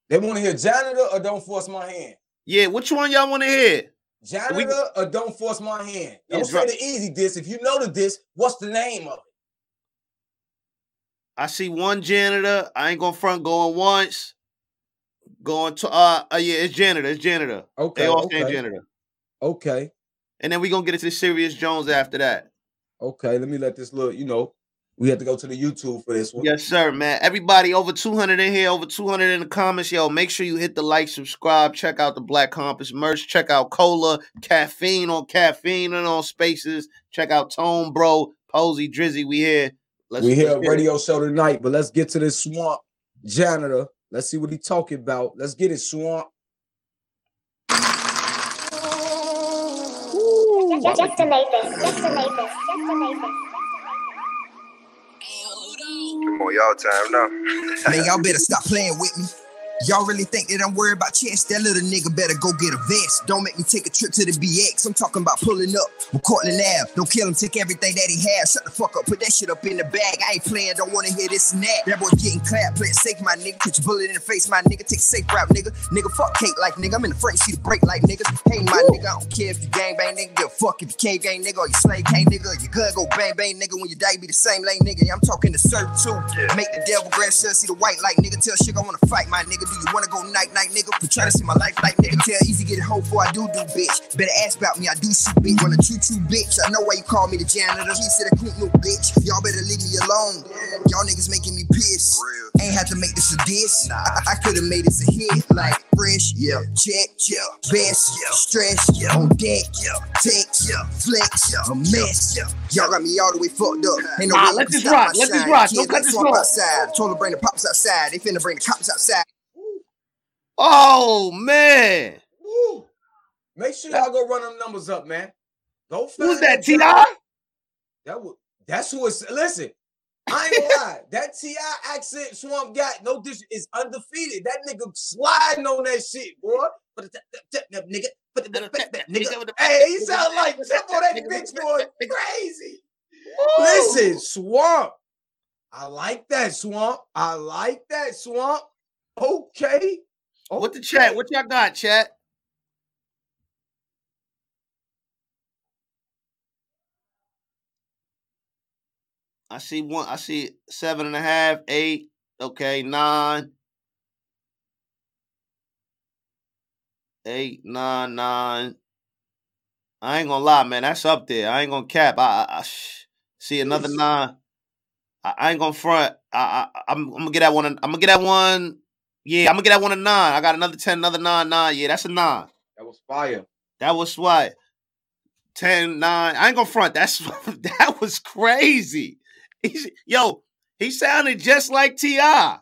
Speaker 2: They want to hear janitor or don't force my hand.
Speaker 1: Yeah, which one y'all want to hear?
Speaker 2: Janitor or don't force my hand.
Speaker 1: Yeah,
Speaker 2: Don't say
Speaker 1: drop-
Speaker 2: the easy disc. If you know the disc, what's the name of it?
Speaker 1: I see one janitor. I ain't gonna front going once. Going to uh, uh yeah, it's janitor. It's janitor.
Speaker 2: Okay,
Speaker 1: they all
Speaker 2: okay.
Speaker 1: janitor.
Speaker 2: Okay,
Speaker 1: And then we gonna get into the Serius Jones after that.
Speaker 2: okay. Let me let this look. You know, we have to go to the YouTube for this one.
Speaker 1: Yes, sir, man. Everybody over 200 in here, over 200 in the comments. Yo, make sure you hit the like, subscribe, check out the Black Compass merch, check out Cola, Caffeine on Caffeine and on Spaces. Check out Tone Bro, Posey, Drizzy. We here. Let's,
Speaker 2: we here
Speaker 1: let's
Speaker 2: a radio show tonight, but let's get to this swamp janitor. Let's see what he talking about. Let's get it, swamp.
Speaker 12: Just to make this, just to make this, just to make this.
Speaker 13: Come on, y'all time now.
Speaker 14: Man, y'all better stop playing with me. Y'all really think that I'm worried about chance? That little nigga better go get a vest. Don't make me take a trip to the BX. I'm talking about pulling up with Cortland Ave. Don't kill him, take everything that he has. Shut the fuck up, put that shit up in the bag. I ain't playing, don't wanna hear this and that. That boy getting clapped, play it safe, my nigga. Put your bullet in the face, my nigga. Take a safe route, nigga. Nigga, fuck cake like nigga. I'm in the front seat to break like niggas. Hey, my nigga, I don't care if you gang bang, nigga. Give a fuck if you cave gang, nigga, or you slave gang, nigga. Or your gun go bang bang, nigga. When you die, you be the same lane, nigga. Yeah, I'm talking to serve too. Make the devil grandson see the white light, nigga. Tell shit I wanna fight, my nigga. Do you wanna go night night, nigga? For trying to see my life like nigga. Tell easy get it home before I do do, bitch. Better ask about me, I do shoot bitch. Run a choo choo, bitch. I know why you call me the janitor. He said a coot no bitch. Y'all better leave me alone. Y'all niggas making me piss. Ain't have to make this a diss. I, I could have made this a hit. Like fresh, yeah, check, yeah, best, yeah, stress, yeah, on deck, yeah, text, yeah, flex, yeah, a mess, yeah. Y'all got me all the way fucked up. Ain't no
Speaker 1: Ah,
Speaker 14: way
Speaker 1: let
Speaker 14: you can
Speaker 1: this rock,
Speaker 14: my
Speaker 1: let this
Speaker 14: shine.
Speaker 1: rock.
Speaker 14: Kids
Speaker 1: Don't cut this
Speaker 14: swamp
Speaker 1: off.
Speaker 14: outside. Told them bring the pops outside. They finna bring the cops outside.
Speaker 1: Oh man.
Speaker 2: Woo. Make sure y'all go run them numbers up, man. Go find
Speaker 1: Who's that,
Speaker 2: Ti. That was that's who it's listen. I ain't gonna lie. That T.I. accent Swamp got no dish is undefeated. That nigga sliding on that shit, boy. Nigga, put the nigga. Hey, he sound like Tempo that bitch boy. Crazy. Listen, Swamp. I like that Swamp. I like that Swamp. Okay.
Speaker 1: What the chat? What y'all got, chat? I see one. I see seven and a half, eight. Okay, nine, eight, nine, nine. I ain't gonna lie, man. That's up there. I ain't gonna cap. I, I, I see another nine. I, I ain't gonna front. I, I I'm, I'm gonna get that one. I'm gonna get that one. Yeah, I'm gonna get that one a nine. I got another ten, another nine, nine. Yeah, that's a nine.
Speaker 2: That was fire.
Speaker 1: That was what? 10, 9. I ain't gonna front. That's that was crazy. He's, yo, he sounded just like T.I.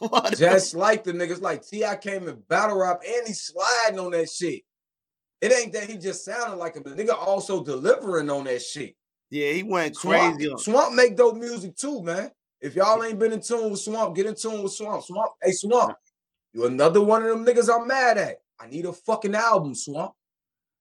Speaker 2: Just like the niggas, like T.I. came in battle rap and he sliding on that shit. It ain't that he just sounded like him, the nigga also delivering on that shit.
Speaker 1: Yeah, he went crazy on
Speaker 2: Swamp make dope music too, man. If y'all ain't been in tune with Swamp, get in tune with Swamp. Swamp, hey Swamp, you another one of them niggas I'm mad at. I need a fucking album, Swamp.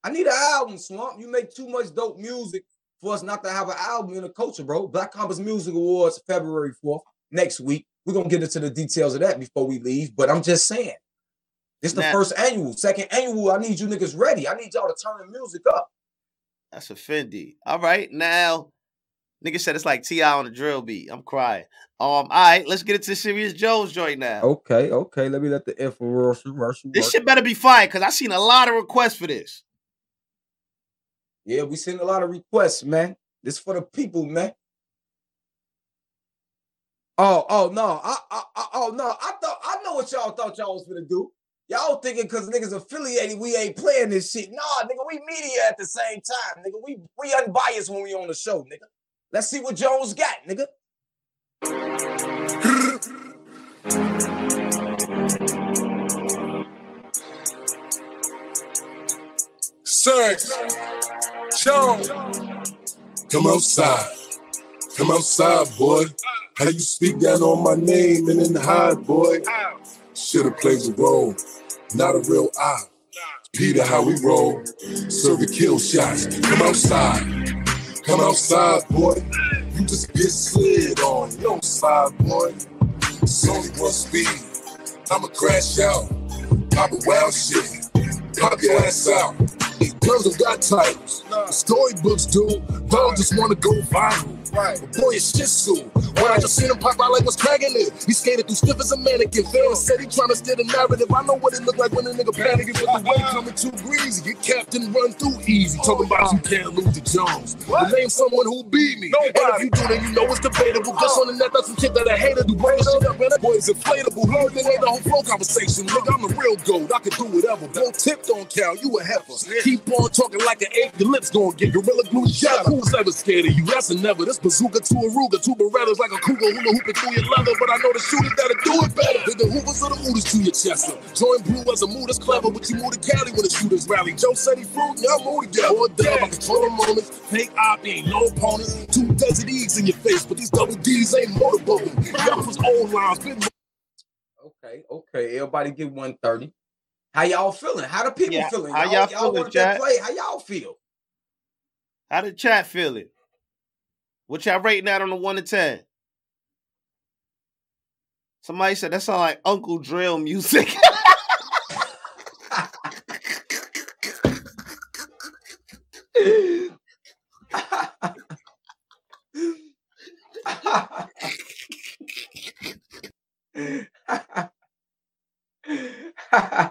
Speaker 2: I need an album, Swamp. You make too much dope music for us not to have an album in the culture, bro. Black Compass Music Awards, February 4th, next week. We're gonna get into the details of that before we leave. But I'm just saying, It's the
Speaker 1: Now-
Speaker 2: first annual. Second annual, I need you niggas ready. I need y'all to turn the music up.
Speaker 1: That's a Fendi. All right, now nigga said it's like T.I. on a drill beat. I'm crying. Um, all right, let's get into Serious Joe's joint now.
Speaker 2: Okay, okay. Let me let the infomercial.
Speaker 1: This shit better be fire because I seen a lot of requests for this.
Speaker 2: Yeah, we seen a lot of requests, man. This for the people, man. Oh, oh no, I, I, I oh no, I thought I know what y'all thought y'all was gonna do. Y'all thinking because niggas affiliated, we ain't playing this shit. Nah, nigga, we media at the same time, nigga. We we unbiased when we on the show, nigga. Let's see what Jones got, nigga.
Speaker 8: Sir, Jones, come outside. Come outside, boy. How you speak down on my name and then hide, boy? Should've played the role, not a real eye. Peter, how we roll, serving kill shots. Come outside, come outside, boy. You just get slid on, you don't slide, boy. It's only one speed. I'ma crash out, pop a wild shit, pop your ass out. Girls have got titles, the storybooks do. Dog just wanna go viral. Right. But boy, it's shit soon. When I just seen him pop out like what's cracking it. He skated through stiff as a mannequin. Fans said he tryna steal the narrative. I know what it look like when a nigga panicking, but the way coming too greasy. Get captain run through easy. Talking about you can't lose to Jones. But name someone who beat me. And if you do, then you know it's debatable. Just on the net, that's some kid that I hated. Do bring shit up, man. That boy is inflatable. Who think ain't the whole flow conversation? Nigga, I'm a real gold. I can do whatever. Don't tip, don't count. You a heifer. Keep on talking like an ape. Your lips gonna get gorilla glue shut. Who's ever scared of you? That's a never. This bazooka to a Ruger, two Berettas like a cougar hula hooping through your leather. But I know the shooters that'll do it better than the hoovers or the ooders to your chest. Join blue as a mood is clever, but you move to Cali when the shooters rally. Joe said he fruit, y'all move together. Or dub, I control the moments. Fake op, ain't no opponents. Two desert E's in your face, but these double D's ain't motorboating. Y'all was old lines, been
Speaker 2: Okay, okay. Everybody get 130. How y'all feeling? How the people
Speaker 1: Yeah,
Speaker 2: feeling?
Speaker 1: how y'all feeling,
Speaker 2: want that
Speaker 1: chat?
Speaker 2: play? How y'all feel?
Speaker 1: How the chat feel it? What y'all rating that on the one to ten? Somebody said that sound like Uncle Drill music.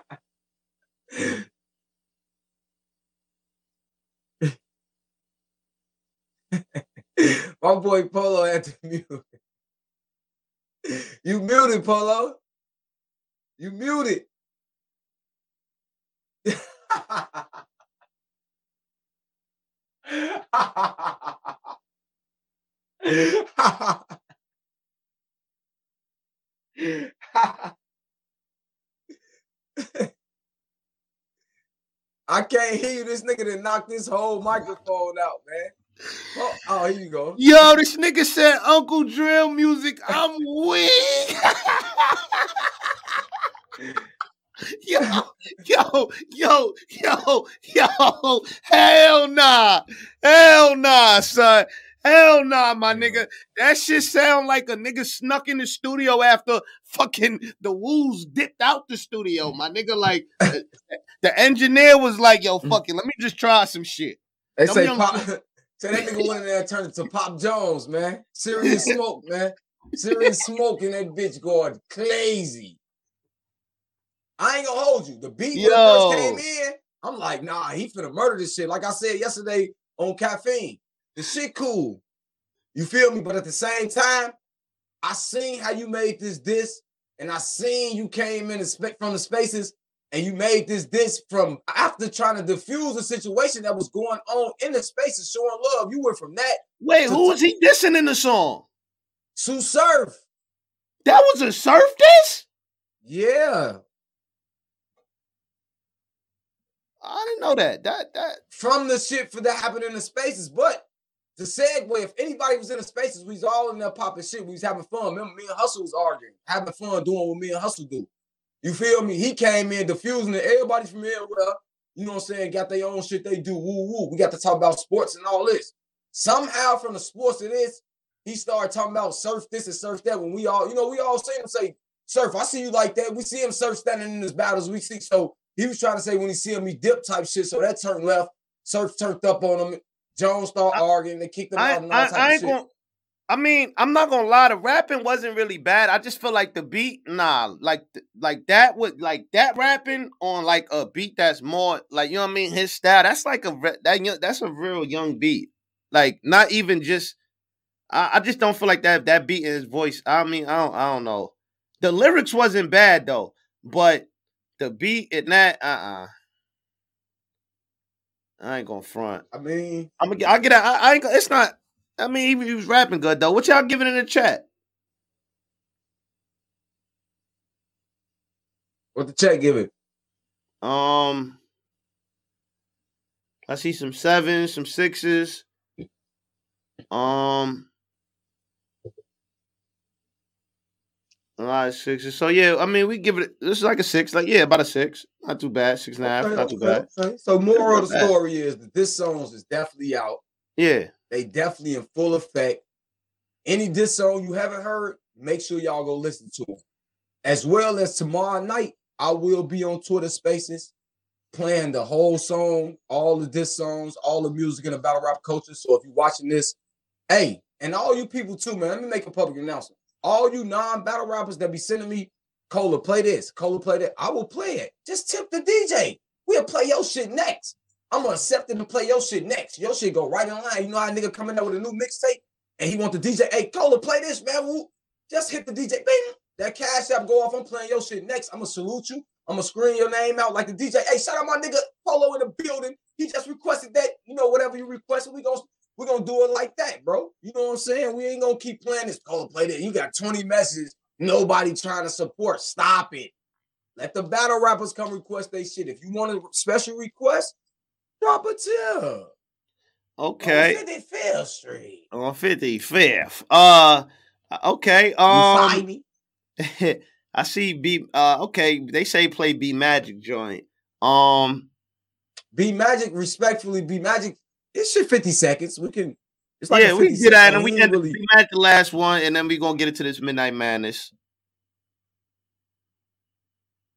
Speaker 2: My boy Polo had to mute. You muted, Polo. You muted. I can't hear you. This nigga done knocked this whole microphone out, man. Oh, oh, here you go.
Speaker 1: Yo, this nigga said Uncle Drill music. I'm weak. yo, yo, yo, yo, yo. Hell nah. Hell nah, son. Hell nah, my nigga. That shit sound like a nigga snuck in the studio after fucking the woos dipped out the studio, my nigga. Like the, engineer was like, yo, mm. fuck it. Let me just try some shit.
Speaker 2: They
Speaker 1: Them
Speaker 2: say Pop, say that nigga went in there and turned into Pop Jones, man. Serious smoke, man. Serious smoke in that bitch going crazy. I ain't gonna hold you. The beat when it
Speaker 1: Yo.
Speaker 2: first came in, I'm like, nah, he finna murder this shit. Like I said yesterday on caffeine, the shit cool. You feel me? But at the same time, I seen how you made this this, and I seen you came in from the spaces, and you made this this from after trying to diffuse the situation that was going on in the spaces, showing love. You went from that.
Speaker 1: Wait,
Speaker 2: to
Speaker 1: who was he dissing in the song?
Speaker 2: Sue Surf.
Speaker 1: That was a surf diss?
Speaker 2: Yeah.
Speaker 1: I didn't know that. That that
Speaker 2: from the shit for that happened in the spaces. But to segue, if anybody was in the spaces, we was all in there popping shit. We was having fun. Remember, me and Hustle was arguing, having fun doing what me and Hustle do. You feel me? He came in diffusing it. Everybody from here, well, you know what I'm saying, got their own shit they do. Woo woo. We got to talk about sports and all this. Somehow from the sports to this, he started talking about surf this and surf that. When we all, you know, we all seen him say, surf, I see you like that. We see him surf standing in his battles. We see so he was trying to say when he see him, he dip type shit. So that turned left. Surf turned up on him. Jones started arguing. They kicked him
Speaker 1: I,
Speaker 2: out and all
Speaker 1: I,
Speaker 2: type
Speaker 1: I
Speaker 2: of
Speaker 1: ain't
Speaker 2: shit.
Speaker 1: gonna I mean, I'm not gonna lie, the rapping wasn't really bad. I just feel like the beat, nah, like like that would like that rapping on like a beat that's more like you know what I mean, his style. That's like a that young- that's a real young beat. Like not even just. I, I just don't feel like that that beat in his voice. I mean, I don't I don't know. The lyrics wasn't bad though, but the beat and that uh uh I ain't gonna front.
Speaker 2: I mean,
Speaker 1: I'm gonna get. I get. I, I ain't. It's not. I mean, he, he was rapping good though. What y'all giving in the chat?
Speaker 2: what the check give it?
Speaker 1: Um, I see some sevens, some sixes. Um, a lot of sixes. So yeah, I mean, we give it. This is like a six. Like yeah, about a six. Not too bad. Six and a half.
Speaker 2: Okay,
Speaker 1: Not too
Speaker 2: okay,
Speaker 1: bad.
Speaker 2: okay. So moral of the
Speaker 1: bad.
Speaker 2: story is that this songs is definitely out.
Speaker 1: Yeah.
Speaker 2: They definitely in full effect. Any diss song you haven't heard, make sure y'all go listen to them. As well as tomorrow night, I will be on Twitter Spaces playing the whole song, all the diss songs, all the music in the battle rap culture. So if you're watching this, hey, and all you people too, man, let me make a public announcement. All you non-battle rappers that be sending me, Cola, play this, Cola, play that. I will play it. Just tip the DJ. We'll play your shit next. I'm gonna accept it and play your shit next. Your shit go right in line. You know how a nigga coming out with a new mixtape and he want the DJ, hey, Cola, play this, man. Woo. Just hit the DJ. Bing. That cash app go off. I'm playing your shit next. I'm gonna salute you. I'm gonna screen your name out like the DJ. Hey, shout out my nigga Polo in the building. He just requested that. You know, whatever you requested, we gonna we gonna do it like that, bro. You know what I'm saying? We ain't gonna keep playing this. Cola, play that. You got 20 messages. Nobody trying to support. Stop it. Let the battle rappers come request their shit. If you want a special request, drop a tip.
Speaker 1: Okay.
Speaker 2: On 55th Street.
Speaker 1: On 55th. Uh okay. Um
Speaker 2: find me?
Speaker 1: I see B uh okay, they say play B Magic joint. Um
Speaker 2: B Magic, respectfully, B Magic. It's shit 50 seconds. We can. It's like
Speaker 1: yeah, we can get at and we can
Speaker 2: really-
Speaker 1: B the last one and then we gonna get into this Midnight Madness.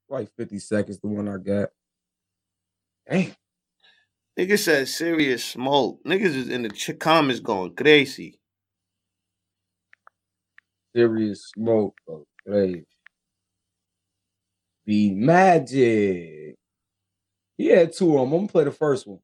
Speaker 2: like 50 seconds. The one I got. Hey,
Speaker 1: Nigga said serious smoke. Niggas is in the ch- comments going crazy.
Speaker 2: Serious smoke. Okay. Be Magic. He had two of them. I'm gonna play the first one.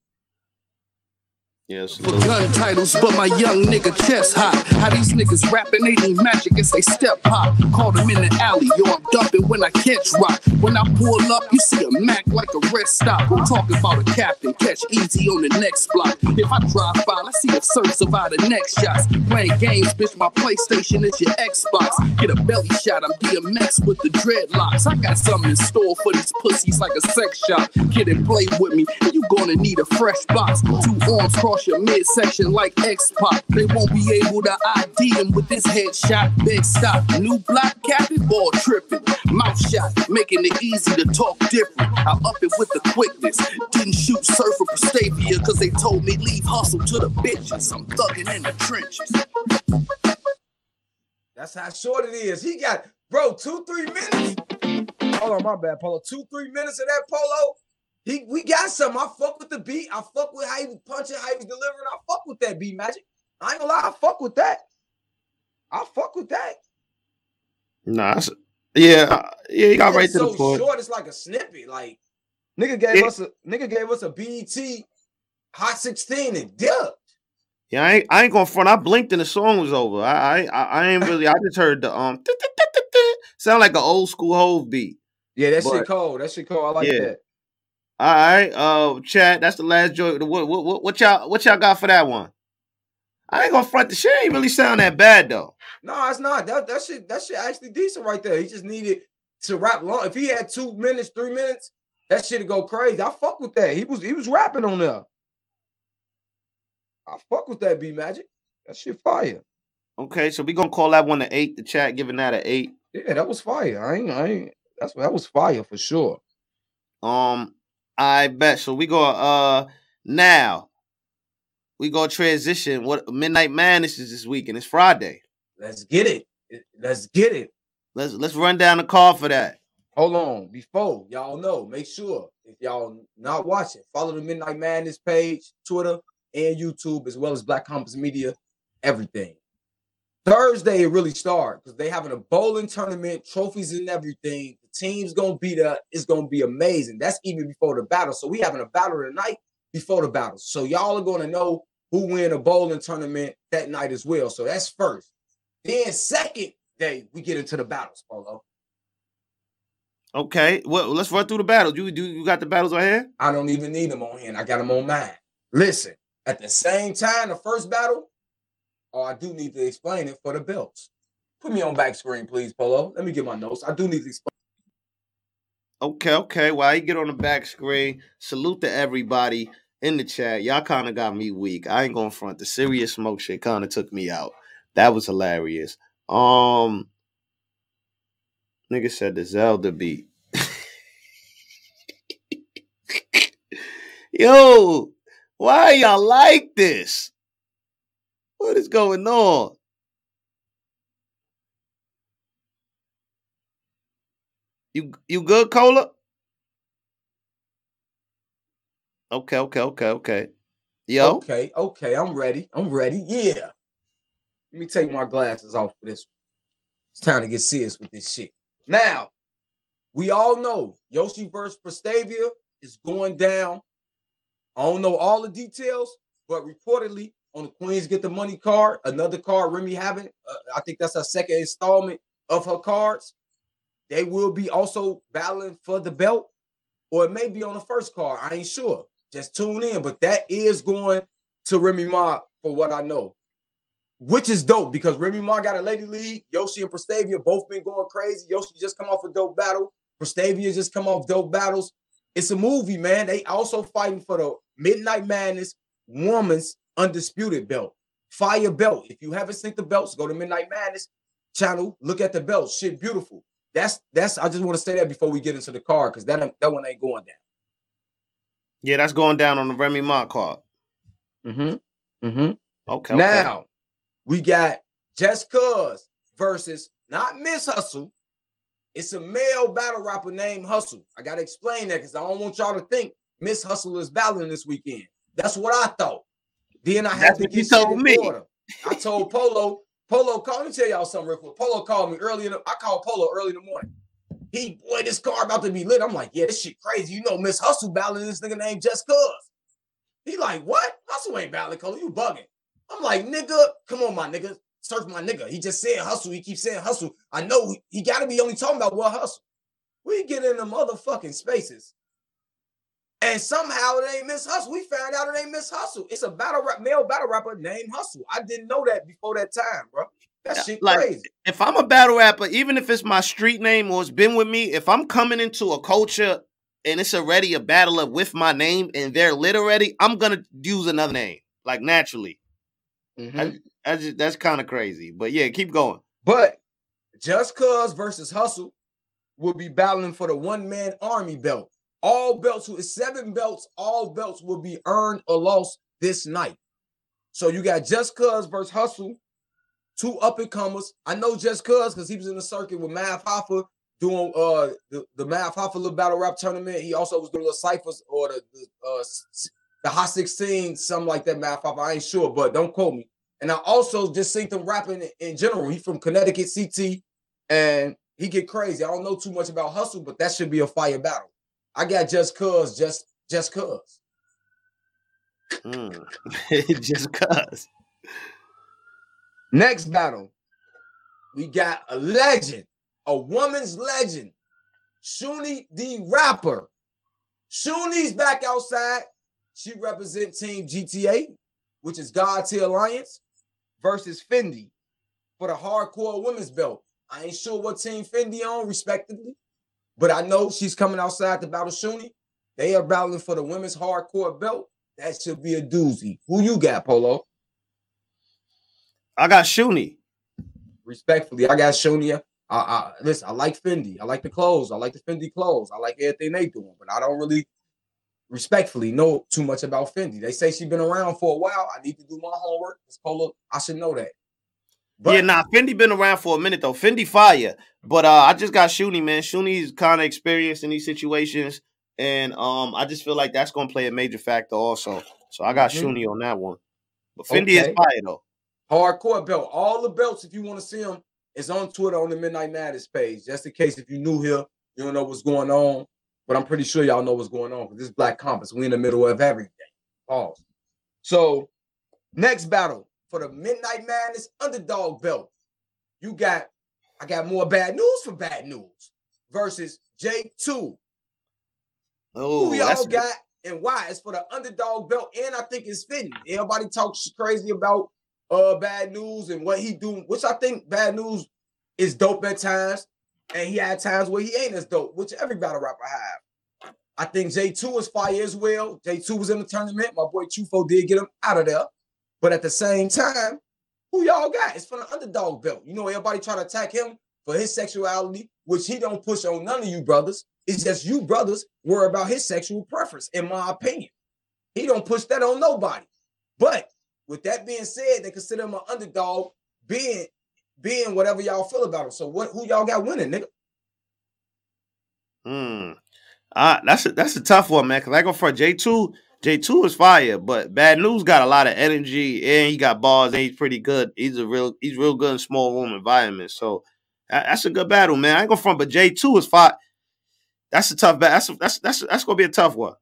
Speaker 1: Yes.
Speaker 3: For gun titles, but my young nigga chest hot. How these niggas rapping, they need magic as they step pop. Call them in the alley, yo, I'm dumping when I catch rock. When I pull up, you see a Mac like a rest stop. I'm talking about a captain, catch easy on the next block. If I drive by, I see a search survive the next shots. Playing games, bitch, my PlayStation is your Xbox. Get a belly shot, I'm DMX with the dreadlocks. I got something in store for these pussies like a sex shop. Kid and play with me, and you gonna need a fresh box. Two arms cross your midsection like X Pop. They won't be able to ID him with this headshot. Big stop, new block captain, ball tripping. Mouth shot, making it easy to talk different. I up it with the quickness. Didn't shoot Surfer Prestavia cause they told me leave hustle to the bitches. I'm thugging in the trenches.
Speaker 2: That's how short it is. He got, bro, two, three minutes. Hold on, my bad, Polo. Two, three minutes of that Polo. He, we got some. I fuck with the beat. I fuck with how he was punching, how he was delivering. I fuck with that beat, Magic. I ain't gonna lie. I fuck with that. I fuck with that.
Speaker 1: Nah, yeah, yeah, he got right to
Speaker 2: so
Speaker 1: the point.
Speaker 2: short. It's like a snippet. Like nigga gave
Speaker 1: It-
Speaker 2: us a nigga gave us a BET Hot 16 and dipped.
Speaker 1: Yeah, I ain't, I ain't gonna front. I blinked and the song was over. I I I I ain't really. I just heard the um sound like an old school Hove beat.
Speaker 2: Yeah, that
Speaker 1: But-
Speaker 2: shit cold. That shit cold. I like
Speaker 1: Yeah.
Speaker 2: that.
Speaker 1: All right, uh, chat. That's the last joke. What, what what what y'all what y'all got for that one? I ain't gonna front. The shit ain't really sound that bad though.
Speaker 2: No, it's not. That that shit that shit actually decent right there. He just needed to rap long. If he had two minutes, three minutes, that shit'd go crazy. I fuck with that. He was he was rapping on there. I fuck with that B Magic. That shit fire.
Speaker 1: Okay, so we gonna call that one an eight. The chat giving that an eight.
Speaker 2: Yeah, that was fire. I ain't I ain't that's that was fire for sure.
Speaker 1: Um, I bet. So we go uh now. We go transition. What Midnight Madness is this weekend? It's Friday.
Speaker 2: Let's get it. Let's get it.
Speaker 1: Let's let's run down the call for that.
Speaker 2: Hold on. Before y'all know, make sure if y'all not watching, follow the Midnight Madness page, Twitter and YouTube, as well as Black Compass Media, everything. Thursday it really starts because they having a bowling tournament, trophies and everything. Team's gonna be there. It's gonna be amazing. That's even before the battle. So we having a battle tonight before the battle. So y'all are gonna know who win a bowling tournament that night as well. So that's first. Then second day we get into the battles, Polo.
Speaker 1: Okay, well, let's run through the battles. You do you got the battles right here?
Speaker 2: I don't even need them on here. I got them on mine. Listen, at the same time, the first battle, oh, I do need to explain it for the belts. Put me on back screen, please, Polo. Let me get my notes. I do need to explain.
Speaker 1: Okay, okay. While you get on the back screen, salute to everybody in the chat. Y'all kind of got me weak. I ain't gonna front. The serious smoke shit kind of took me out. That was hilarious. Um, nigga said the Zelda beat. Yo, why y'all like this? What is going on? You you good, Cola? Okay, okay, okay, okay. Yo,
Speaker 2: Okay, okay, I'm ready. I'm ready. Yeah. Let me take my glasses off for this. It's time to get serious with this shit. Now, we all know Yoshi versus Prestavia is going down. I don't know all the details, but reportedly on the Queens Get the Money card, another card Remy having, uh, I think that's her second installment of her cards. They will be also battling for the belt, or it may be on the first card. I ain't sure. Just tune in, but that is going to Remy Ma for what I know, which is dope because Remy Ma got a lady league. Yoshi and Prestavia both been going crazy. Yoshi just come off a dope battle. Prestavia just come off dope battles. It's a movie, man. They also fighting for the Midnight Madness Woman's Undisputed Belt. Fire belt. If you haven't seen the belts, go to Midnight Madness channel. Look at the belts. Shit, beautiful. That's that's. I just want to say that before we get into the card because that that one ain't going down.
Speaker 1: yeah, that's going down on the Remy Ma card.
Speaker 2: Mm-hmm. Mm-hmm.
Speaker 1: Okay, okay.
Speaker 2: Now we got Just Cuz versus not Miss Hustle. It's a male battle rapper named Hustle. I gotta explain that because I don't want y'all to think Miss Hustle is battling this weekend. That's what I thought. Then I had
Speaker 1: That's
Speaker 2: to get
Speaker 1: you told me.
Speaker 2: order. I told Polo, Polo called. Let me tell y'all something real quick. Polo called me early in the, I called Polo early in the morning. He, boy, this car about to be lit. I'm like, yeah, this shit crazy. You know, Miss Hustle battling this nigga named Just Cuz. He like, what? Hustle ain't battling, Cole. You bugging. I'm like, nigga, come on, my nigga. Search my nigga. He just said hustle. He keeps saying hustle. I know he, he gotta be only talking about what hustle. We get in the motherfucking spaces. And somehow it ain't Miss Hustle. We found out it ain't Miss Hustle. It's a battle rap, male battle rapper named Hustle. I didn't know that before that time, bro. That shit
Speaker 1: like
Speaker 2: crazy.
Speaker 1: if I'm a battle rapper, even if it's my street name or it's been with me, if I'm coming into a culture and it's already a battler with my name and they're lit already, I'm gonna use another name, like naturally.
Speaker 2: Mm-hmm.
Speaker 1: I, I just, that's kind of crazy, but yeah, keep going.
Speaker 2: But Just Cuz versus Hustle will be battling for the one man army belt. All belts, seven belts, all belts will be earned or lost this night. So you got Just Cuz versus Hustle, two up and comers. I know Just Cuz because he was in the circuit with Mav Hoffa doing uh the, the Mav Hoffa little battle rap tournament. He also was doing the ciphers or the, the uh the Hot 16, something like that, Mav Hoffa. I ain't sure, but don't quote me. And I also just seen them rapping in, in general. He from Connecticut CT, and he get crazy. I don't know too much about hustle, but that should be a fire battle. I got just cuz, just just cuz.
Speaker 1: Mm. just cuz.
Speaker 2: Next battle, we got a legend, a woman's legend, Shuni the rapper. Shuni's back outside. She represents Team GTA, which is God Tier Alliance, versus Fendi for the hardcore women's belt. I ain't sure what team Fendi on, respectively, but I know she's coming outside to battle Shuni. They are battling for the women's hardcore belt. That should be a doozy. Who you got, Polo?
Speaker 1: I got Shuni.
Speaker 2: Respectfully, I got Shuni. I, I listen. I like Fendi. I like the clothes. I like the Fendi clothes. I like everything they doing, but I don't really, respectfully, know too much about Fendi. They say she's been around for a while. I need to do my homework. It's Polo. I should know that.
Speaker 1: Yeah, nah, Fendi been around for a minute though. Fendi fire, but uh, I just got Shuni, man. Shuni's kind of experienced in these situations, and um, I just feel like that's gonna play a major factor also. So I got
Speaker 2: Mhm.
Speaker 1: Shuni on that one. But Fendi is fire though.
Speaker 2: hardcore belt. All the belts, if you want to see them, is on Twitter on the Midnight Madness page. Just in case if you're new here, you don't know what's going on. But I'm pretty sure y'all know what's going on because this is Black Compass. We in the middle of everything. Pause. So next battle for the Midnight Madness underdog belt. You got, I got more bad news for bad news versus J2.
Speaker 1: Oh,
Speaker 2: Who y'all
Speaker 1: that's
Speaker 2: got and why? It's for the underdog belt, and I think it's fitting. Everybody talks crazy about uh bad news and what he do, which I think bad news is dope at times, and he had times where he ain't as dope, which every battle rapper have. I think J2 is fire as well. J2 was in the tournament. My boy Trufo did get him out of there. But at the same time, who y'all got? It's for the underdog belt. You know, everybody trying to attack him for his sexuality, which he don't push on none of you brothers. It's just you brothers worry about his sexual preference, in my opinion. He don't push that on nobody. But with that being said, they consider him an underdog, being being whatever y'all feel about him. So what who y'all got winning, nigga?
Speaker 1: Hmm. Uh, that's a, that's a tough one, man. Cause I go for J two. J two is fire, but Bad News got a lot of energy and he got balls and he's pretty good. He's a real he's real good in small room environment. So that's a good battle, man. I ain't go front, but J two is fire. That's a tough battle. That's that's that's that's gonna be a tough one.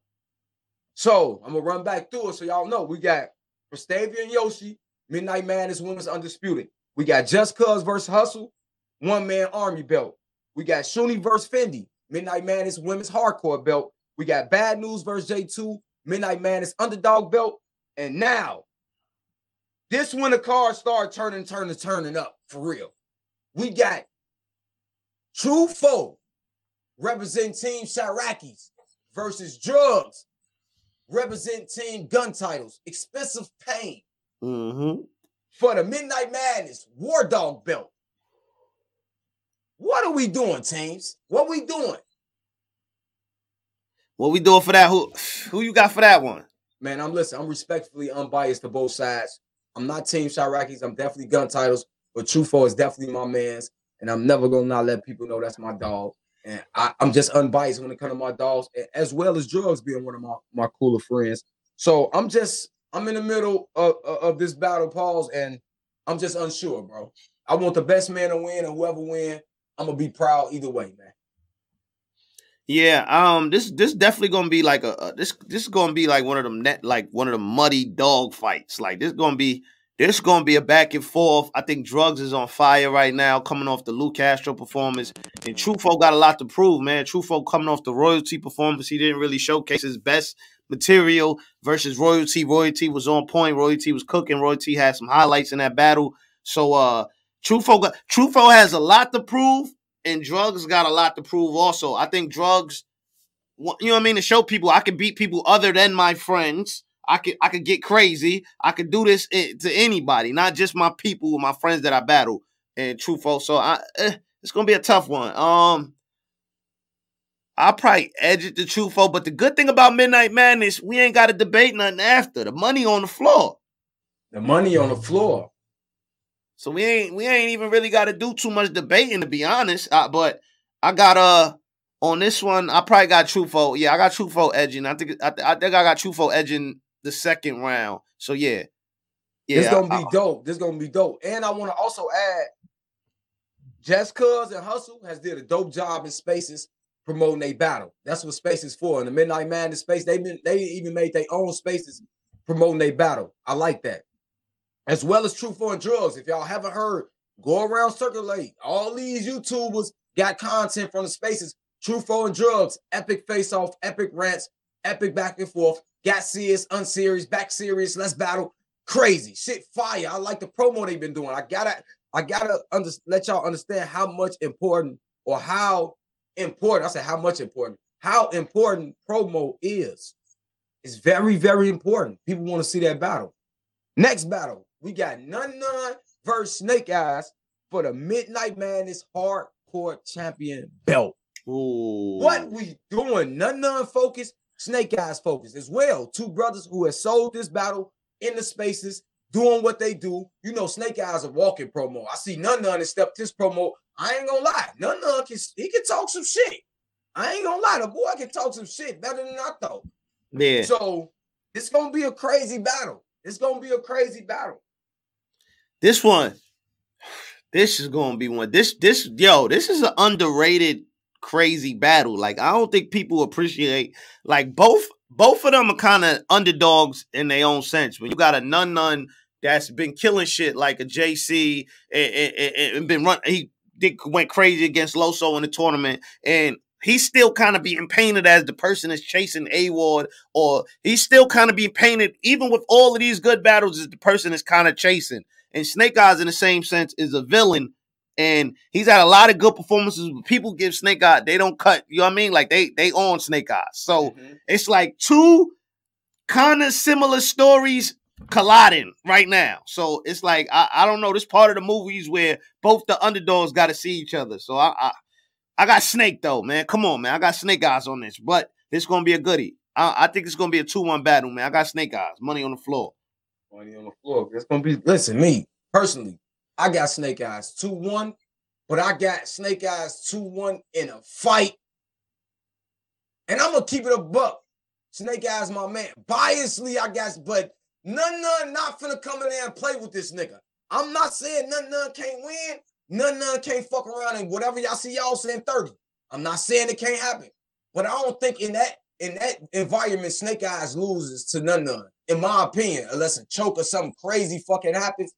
Speaker 2: So I'm gonna run back through it so y'all know we got Prestavia and Yoshi, Midnight Madness Women's Undisputed. We got Just Cuz versus Hustle, one man army belt. We got Shuni versus Fendi, Midnight Madness Women's Hardcore belt. We got Bad News versus J2, Midnight Madness Underdog belt. And now, this when the cards start turning, turning, turning up for real. We got Trufo represent Team Shirakis versus Drugs represent Team Gun titles. Expensive Pain
Speaker 1: Mm-hmm.
Speaker 2: for the Midnight Madness War Dog belt. What are we doing, teams? What we doing?
Speaker 1: What we doing for that? Who who you got for that one?
Speaker 2: Man, I'm listening. I'm respectfully unbiased to both sides. I'm not Team Shirakis. I'm definitely gun titles, but Trufo is definitely my man's, and I'm never gonna not let people know that's my dog. And I, I'm just unbiased when it comes to my dogs, as well as drugs being one of my, my cooler friends. So I'm just I'm in the middle of, of, of this battle pause, and I'm just unsure, bro. I want the best man to win, and whoever win, I'm gonna be proud either way, man.
Speaker 1: Yeah, um, this this definitely gonna be like a, a this this is gonna be like one of them net like one of the muddy dog fights. Like this gonna be this gonna be a back and forth. I think drugs is on fire right now, coming off the Lou Castro performance, and Trufo got a lot to prove, man. Trufo coming off the royalty performance, he didn't really showcase his best material versus royalty. Royalty was on point. Royalty was cooking. Royalty had some highlights in that battle. So uh, Trufo got has a lot to prove and drugs got a lot to prove also. I think drugs you know what I mean, to show people I can beat people other than my friends. I could I could get crazy. I could do this to anybody, not just my people, my friends that I battle. And Trufo, so I eh, it's gonna be a tough one. Um, I'll probably edge it to Trufo, but the good thing about Midnight Madness, we ain't got to debate nothing after. The money on the floor.
Speaker 2: The money on the floor.
Speaker 1: So we ain't we ain't even really got to do too much debating to be honest. Uh, but I got uh on this one, I probably got Trufo. Yeah, I got Trufo edging. I think I, th- I think I got Trufo edging the second round. So yeah, yeah.
Speaker 2: this gonna
Speaker 1: I-
Speaker 2: be dope. This gonna be dope. And I want to also add, Just Cuz and Hustle has did a dope job in spaces promoting a battle. That's what spaces for. In the Midnight Man, Madness space, they been they even made their own spaces promoting their battle. I like that. As well as Trufo Drugs. If y'all haven't heard, go around circulate. All these YouTubers got content from the spaces. Trufo Drugs, epic face off, epic rants, epic back and forth. Got serious, unserious, back serious. Let's battle. Crazy shit, fire. I like the promo they've been doing. I gotta, I gotta under, let y'all understand how much important or how important. I said how much important. How important promo is. It's very, very important. People want to see that battle. Next battle, we got Nun Nun versus Snake Eyes for the Midnight Madness Hardcore Champion belt.
Speaker 1: Ooh.
Speaker 2: What we doing? Nun Nun focus, Snake Eyes focus as well. Two brothers who have sold this battle in the spaces, doing what they do. You know, Snake Eyes a walking promo. I see Nun Nun and stepped his promo. I ain't gonna lie, Nun Nun can he can talk some shit. I ain't gonna lie, the boy can talk some shit better than I thought.
Speaker 1: Yeah.
Speaker 2: So it's gonna be a crazy battle. It's gonna be a crazy battle.
Speaker 1: This one, this is gonna be one. This this yo, this is an underrated crazy battle. Like I don't think people appreciate like both both of them are kind of underdogs in their own sense. When you got a nun nun that's been killing shit like a JC and, and, and been run he did, went crazy against Loso in the tournament and he's still kind of being painted as the person that's chasing A Ward, or he's still kind of being painted, even with all of these good battles, as the person is kind of chasing. And Snake Eyes, in the same sense, is a villain. And he's had a lot of good performances. But people give Snake Eyes, they don't cut, you know what I mean? Like they they own Snake Eyes. So
Speaker 2: Mm-hmm.
Speaker 1: it's like two kind of similar stories colliding right now. So it's like I, I don't know. This part of the movies where both the underdogs got to see each other. So I, I I got Snake though, man. Come on, man. I got Snake Eyes on this, but this gonna be a goodie. I, I think it's gonna be a two-one battle, man. I got Snake Eyes. Money on the floor.
Speaker 2: Money on the floor. It's gonna be. Listen, me personally, I got Snake Eyes two one, but I got Snake Eyes two one in a fight, and I'm gonna keep it a buck. Snake Eyes, my man. Biasly, I guess, but none none not finna come in there and play with this nigga. I'm not saying none none can't win. None none can't fuck around and whatever y'all see y'all saying 30. I'm not saying it can't happen, but I don't think in that in that environment, Snake Eyes loses to none none. In my opinion, unless a choke or something crazy fucking happens,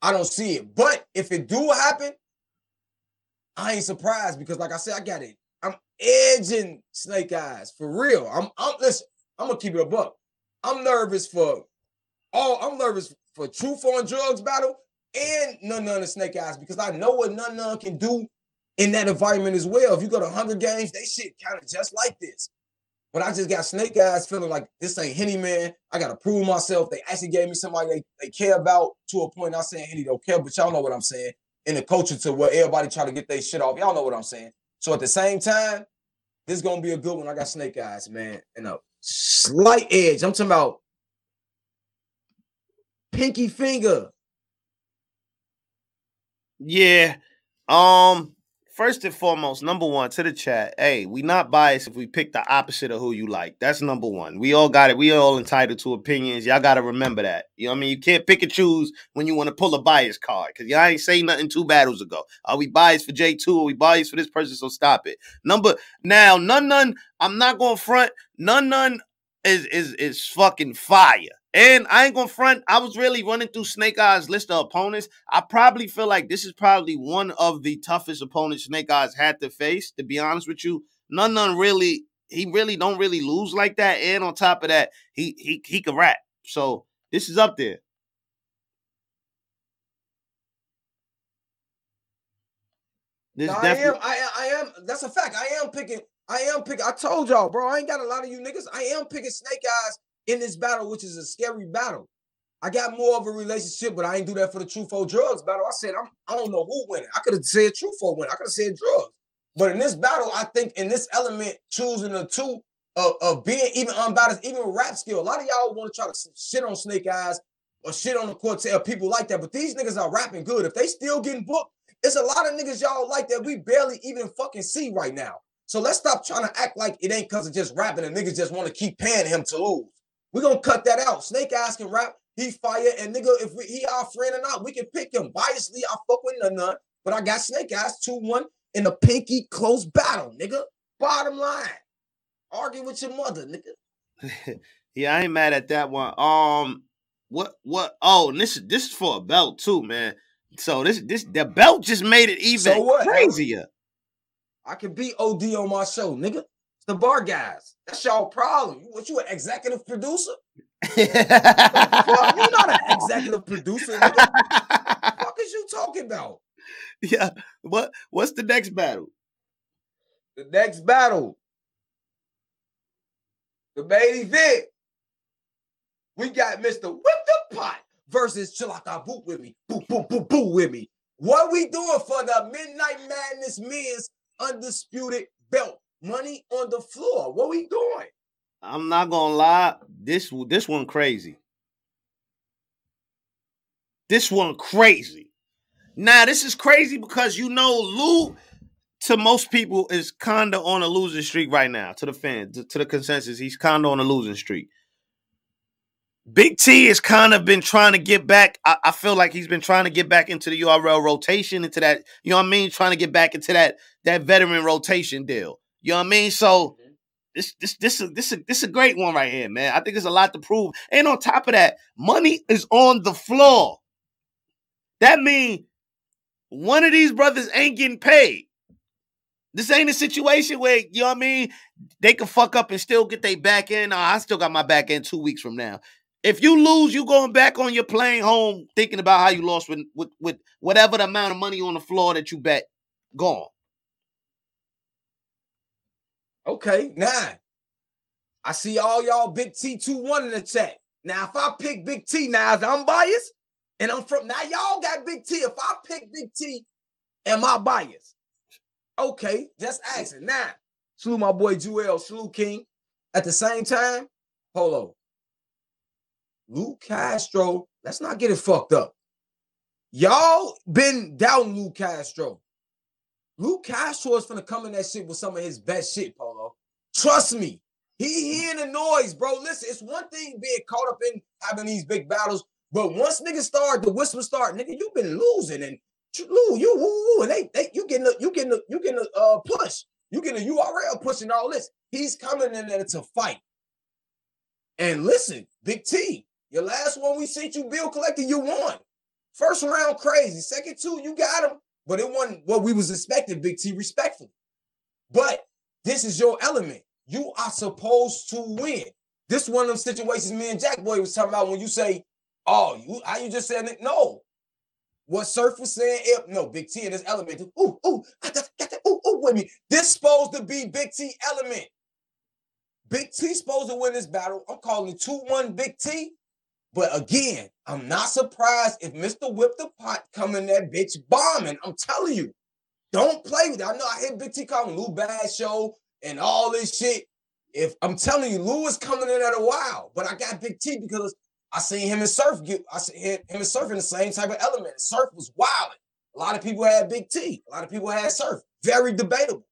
Speaker 2: I don't see it. But if it do happen, I ain't surprised because, like I said, I got it. I'm edging Snake Eyes for real. I'm, I'm listen. I'm gonna keep it a buck. I'm nervous for all. I'm nervous for Truth on Drugs battle and None None of Snake Eyes because I know what None None can do in that environment as well. If you go to Hunger Games, they shit kind of just like this. But I just got Snake Eyes feeling like this ain't Henny Man. I gotta prove myself. They actually gave me somebody they, they care about to a point. Not saying Henny don't care, but y'all know what I'm saying. In the culture to where everybody try to get their shit off. Y'all know what I'm saying. So at the same time, this is gonna be a good one. I got Snake Eyes, man, and a slight edge. I'm talking about pinky finger.
Speaker 1: Yeah. Um. First and foremost, number one to the chat. Hey, we not biased if we pick the opposite of who you like. That's number one. We all got it. We all entitled to opinions. Y'all got to remember that. You know what I mean? You can't pick and choose when you want to pull a bias card because y'all ain't say nothing two battles ago. Are we biased for J two? Are we biased for this person? So stop it. Number now, none none. I'm not going front. None none is is is fucking fire. And I ain't gonna front. I was really running through Snake Eyes' list of opponents. I probably feel like this is probably one of the toughest opponents Snake Eyes had to face. To be honest with you, none none really. He really don't really lose like that. And on top of that, he he he can rap. So this is up there. This
Speaker 2: No, I am. I, I am. That's a fact. I am picking. I am picking. I told y'all, bro. I ain't got a lot of you niggas. I am picking Snake Eyes in this battle, which is a scary battle. I got more of a relationship, but I ain't do that for the Truth or Drugs battle. I said I'm. I don't know who win. It. I could have said Truth or win. I could have said Drugs. But in this battle, I think in this element, choosing the two of, of being even unbalanced, even rap skill. A lot of y'all want to try to shit on Snake Eyes or shit on the quartet, people like that. But these niggas are rapping good. If they still getting booked, it's a lot of niggas y'all like that we barely even fucking see right now. So let's stop trying to act like it ain't because of just rapping and niggas just want to keep paying him to lose. We're gonna cut that out. Snake ass can rap, he fire, and nigga, if we, he our friend or not, we can pick him. Biasly, I fuck with none, none, but I got Snake ass 2-1 in a pinky close battle, nigga. Bottom line. Argue with your mother, nigga.
Speaker 1: yeah, I ain't mad at that one. Um, what what? Oh, and this is this is for a belt too, man. So this this the belt just made it even
Speaker 2: So what?
Speaker 1: crazier.
Speaker 2: I can be OD on my show, nigga. It's the bar guys. That's y'all problem. What you an executive producer? You not an executive producer, nigga. fuck is you talking about?
Speaker 1: Yeah. What what's the next battle?
Speaker 2: The next battle, the main event, we got Mr. Whip the Pot versus Chilaka Boot with me. Boo, boo, boo, boo with me. What we doing for the Midnight Madness Men's Undisputed Belt? Money on the floor. What we doing?
Speaker 1: I'm not gonna lie. This this one crazy. This one crazy. Now this is crazy because you know Lou to most people is kinda on a losing streak right now. To the fans, to, to the consensus, he's kinda on a losing streak. Big T has kind of been trying to get back. I, I, feel like he's been trying to get back into the URL rotation, into that, you know what I mean? Trying to get back into that that veteran rotation deal. You know what I mean? So this this this is this is this is a great one right here, man. I think there's a lot to prove. And on top of that, money is on the floor. That means one of these brothers ain't getting paid. This ain't a situation where, you know what I mean, they can fuck up and still get their back end. Oh, I still got my back end two weeks from now. If you lose, you going back on your plane home thinking about how you lost with, with, with whatever the amount of money on the floor that you bet gone.
Speaker 2: Okay, nine. I see all y'all Big T 2-1 in the chat. Now, if I pick Big T now, I'm biased, and I'm from now, y'all got Big T. If I pick Big T, am I biased? Okay, just asking. Now, salute my boy Jewel, salute King. At the same time, Polo, Lu Castro, let's not get it fucked up. Y'all been down Lu Castro. Lu Castro is gonna come in that shit with some of his best shit, Polo. Trust me. He hearing the noise, bro. Listen, it's one thing being caught up in having these big battles, but once niggas start, the whisper start, nigga, you been losing and Lou, you woo, woo, and they, they you getting the you getting the you getting a uh push. You getting a URL pushing all this. He's coming in there to fight. And listen, Big T, your last one we sent you bill collector, you won. First round crazy. Second two, you got him. But it wasn't what we was expecting, Big T, respectfully. But this is your element. You are supposed to win. This one of them situations me and Jack Boy was talking about when you say, oh, you how you just said it? No. What Surf was saying, it, no, Big T in this element. Ooh, ooh, got that, got that, ooh, ooh, with me. This supposed to be Big T element. Big T supposed to win this battle. I'm calling it 2-1 Big T. But again, I'm not surprised if Mr. Whip the Pot coming that bitch bombing. I'm telling you, don't play with it. I know I hit Big T calling Lou Bad Show and all this shit. If I'm telling you, Lou is coming in at a while, but I got Big T because I seen him and Surf get. I seen him and Surf in the same type of element. Surf was wild. A lot of people had Big T. A lot of people had Surf. Very debatable.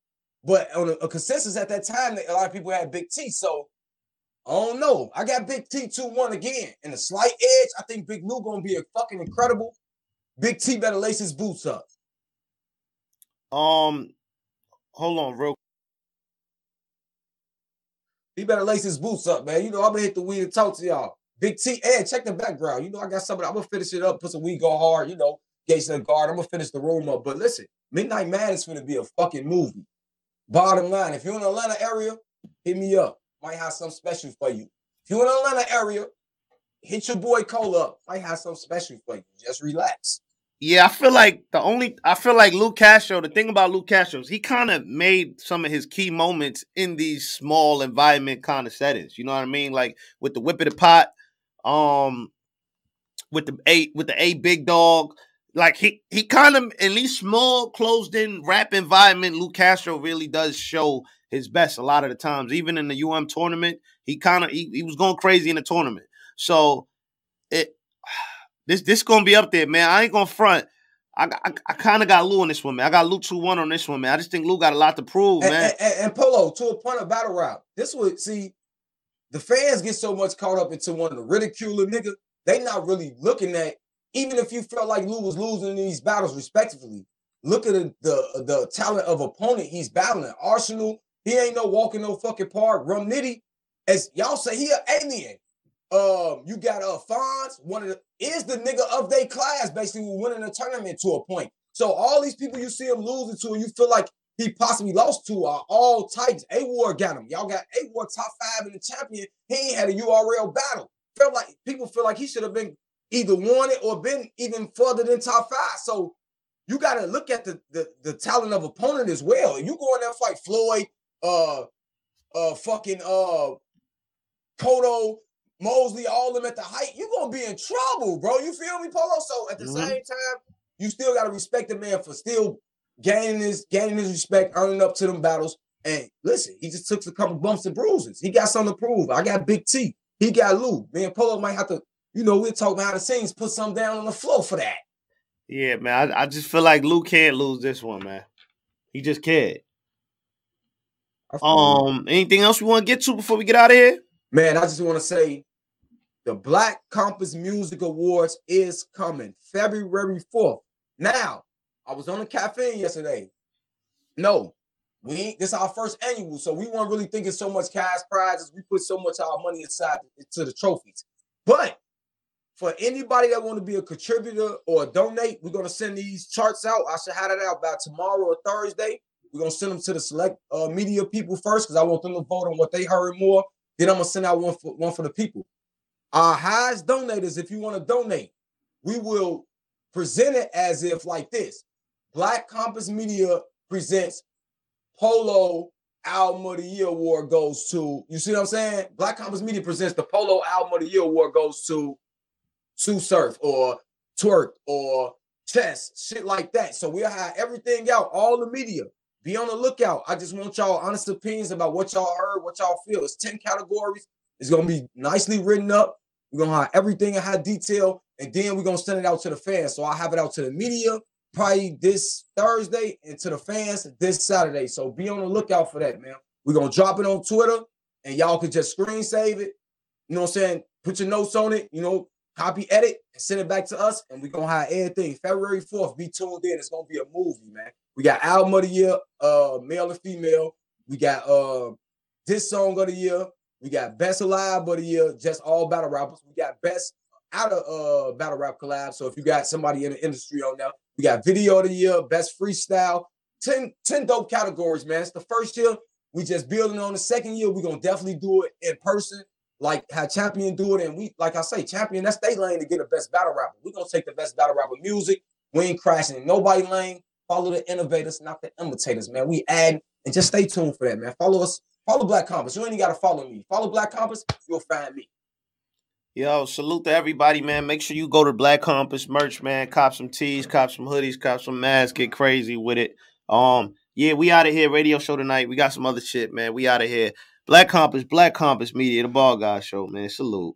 Speaker 2: But on a, a consensus at that time, a lot of people had Big T. So I don't know. I got Big T 2-1 again. And a slight edge, I think Big Lou gonna be a fucking incredible. Big T better lace his boots up.
Speaker 1: Um, hold on, real.
Speaker 2: He better lace his boots up, man. You know, I'm gonna hit the weed and talk to y'all. Big T, and check the background. You know, I got somebody. I'm gonna finish it up, put some weed go hard. You know, Gates of the guard. I'm gonna finish the room up. But listen, Midnight Madness gonna be a fucking movie. Bottom line, if you're in the Atlanta area, hit me up. Might have something special for you. If you're in the Atlanta area, hit your boy Cole up. Might have something special for you. Just relax.
Speaker 1: Yeah, I feel like the only I feel like Lu Castro. The thing about Lu Castro is he kind of made some of his key moments in these small environment kind of settings. You know what I mean? Like with the whip of the pot, um, with the eight with the eight big dog. Like he he kind of in these small closed in rap environment, Lu Castro really does show his best a lot of the times. Even in the UM tournament, he kind of he, he was going crazy in the tournament. So this this gonna be up there, man. I ain't gonna front. I, I, I kind of got Lou on this one, man. I got Lou 2 1 on this one, man. I just think Lou got a lot to prove,
Speaker 2: and,
Speaker 1: man.
Speaker 2: And, and, Polo, to a point of battle rap, this would see the fans get so much caught up into one of the ridicule nigga, they not really looking at, even if you felt like Lou was losing these battles respectively, look at the, the, the talent of opponent he's battling. Arsonal, he ain't no walking no fucking park. Rum Nitty, as y'all say, he an alien. Um, you got Fonz, one of the is the nigga of their class, basically winning the tournament to a point. So all these people you see him losing to, and you feel like he possibly lost to are all Titans. A War got him. Y'all got A War top five in the champion. He ain't had a URL battle. Felt like people feel like he should have been either won it or been even further than top five. So you got to look at the, the the talent of opponent as well. You go in there fight Floyd, uh, uh, fucking uh, Cotto, Mosley, all them at the height. You gonna be in trouble, bro. You feel me, Polo? So at the mm-hmm. same time, you still got to respect the man for still gaining his gaining his respect, earning up to them battles. And listen, he just took a couple bumps and bruises. He got something to prove. I got Big T. He got Lou. Me and Polo might have to, you know, we'll talk behind the scenes, put something down on the floor for that.
Speaker 1: Yeah, man. I, I just feel like Lou can't lose this one, man. He just can't. Um, anything else we want to get to before we get out of here?
Speaker 2: Man, I just want to say, The Black Compass Music Awards is coming February 4th. Now, I was on the caffeine yesterday. No, we ain't this our first annual, so we weren't really thinking so much cash prizes. We put so much of our money aside to the trophies. But for anybody that want to be a contributor or donate, we're gonna send these charts out. I should have that out by tomorrow or Thursday. We're gonna send them to the select uh, media people first because I want them to vote on what they heard more. Then I'm gonna send out one for one for the people. Our highest donators, if you want to donate, we will present it as if like this: Black Compass Media presents Polo Album of the Year award goes to. You see what I'm saying? Black Compass Media presents the Polo Album of the Year award goes to Tsu Surf or Twork or Chess, shit like that. So we'll have everything out, all the media. Be on the lookout. I just want y'all honest opinions about what y'all heard, what y'all feel. It's 10 categories. It's gonna be nicely written up. We're gonna have everything in high detail, and then we're gonna send it out to the fans. So I have it out to the media probably this Thursday and to the fans this Saturday. So be on the lookout for that, man. We're gonna drop it on Twitter, and y'all can just screen save it. You know what I'm saying? Put your notes on it, you know, copy edit and send it back to us, and we're gonna have everything. February 4th, be tuned in. It's gonna be a movie, man. We got album of the year, uh, male and female. We got uh this song of the year. We got best alive of the year, just all battle rappers. We got best out of uh battle rap collab. So if you got somebody in the industry on there, we got video of the year, best freestyle, 10, 10 dope categories, man. It's the first year. We just building on the second year. We're gonna definitely do it in person, like how Champion do it. And we, like I say, Champion, that's their lane to get the best battle rapper. We're gonna take the best battle rapper music. We ain't crashing in nobody lane. Follow the innovators, not the imitators, man. We add and just stay tuned for that, man. Follow us, follow Black Compass. You ain't gotta follow me. Follow Black Compass, you'll find me.
Speaker 1: Yo, salute to everybody, man. Make sure you go to Black Compass merch, man. Cop some tees, cop some hoodies, cop some masks, get crazy with it. Um, yeah, we out of here. Radio show tonight. We got some other shit, man. We out of here. Black Compass, Black Compass Media, the Ball Guy Show, man. Salute.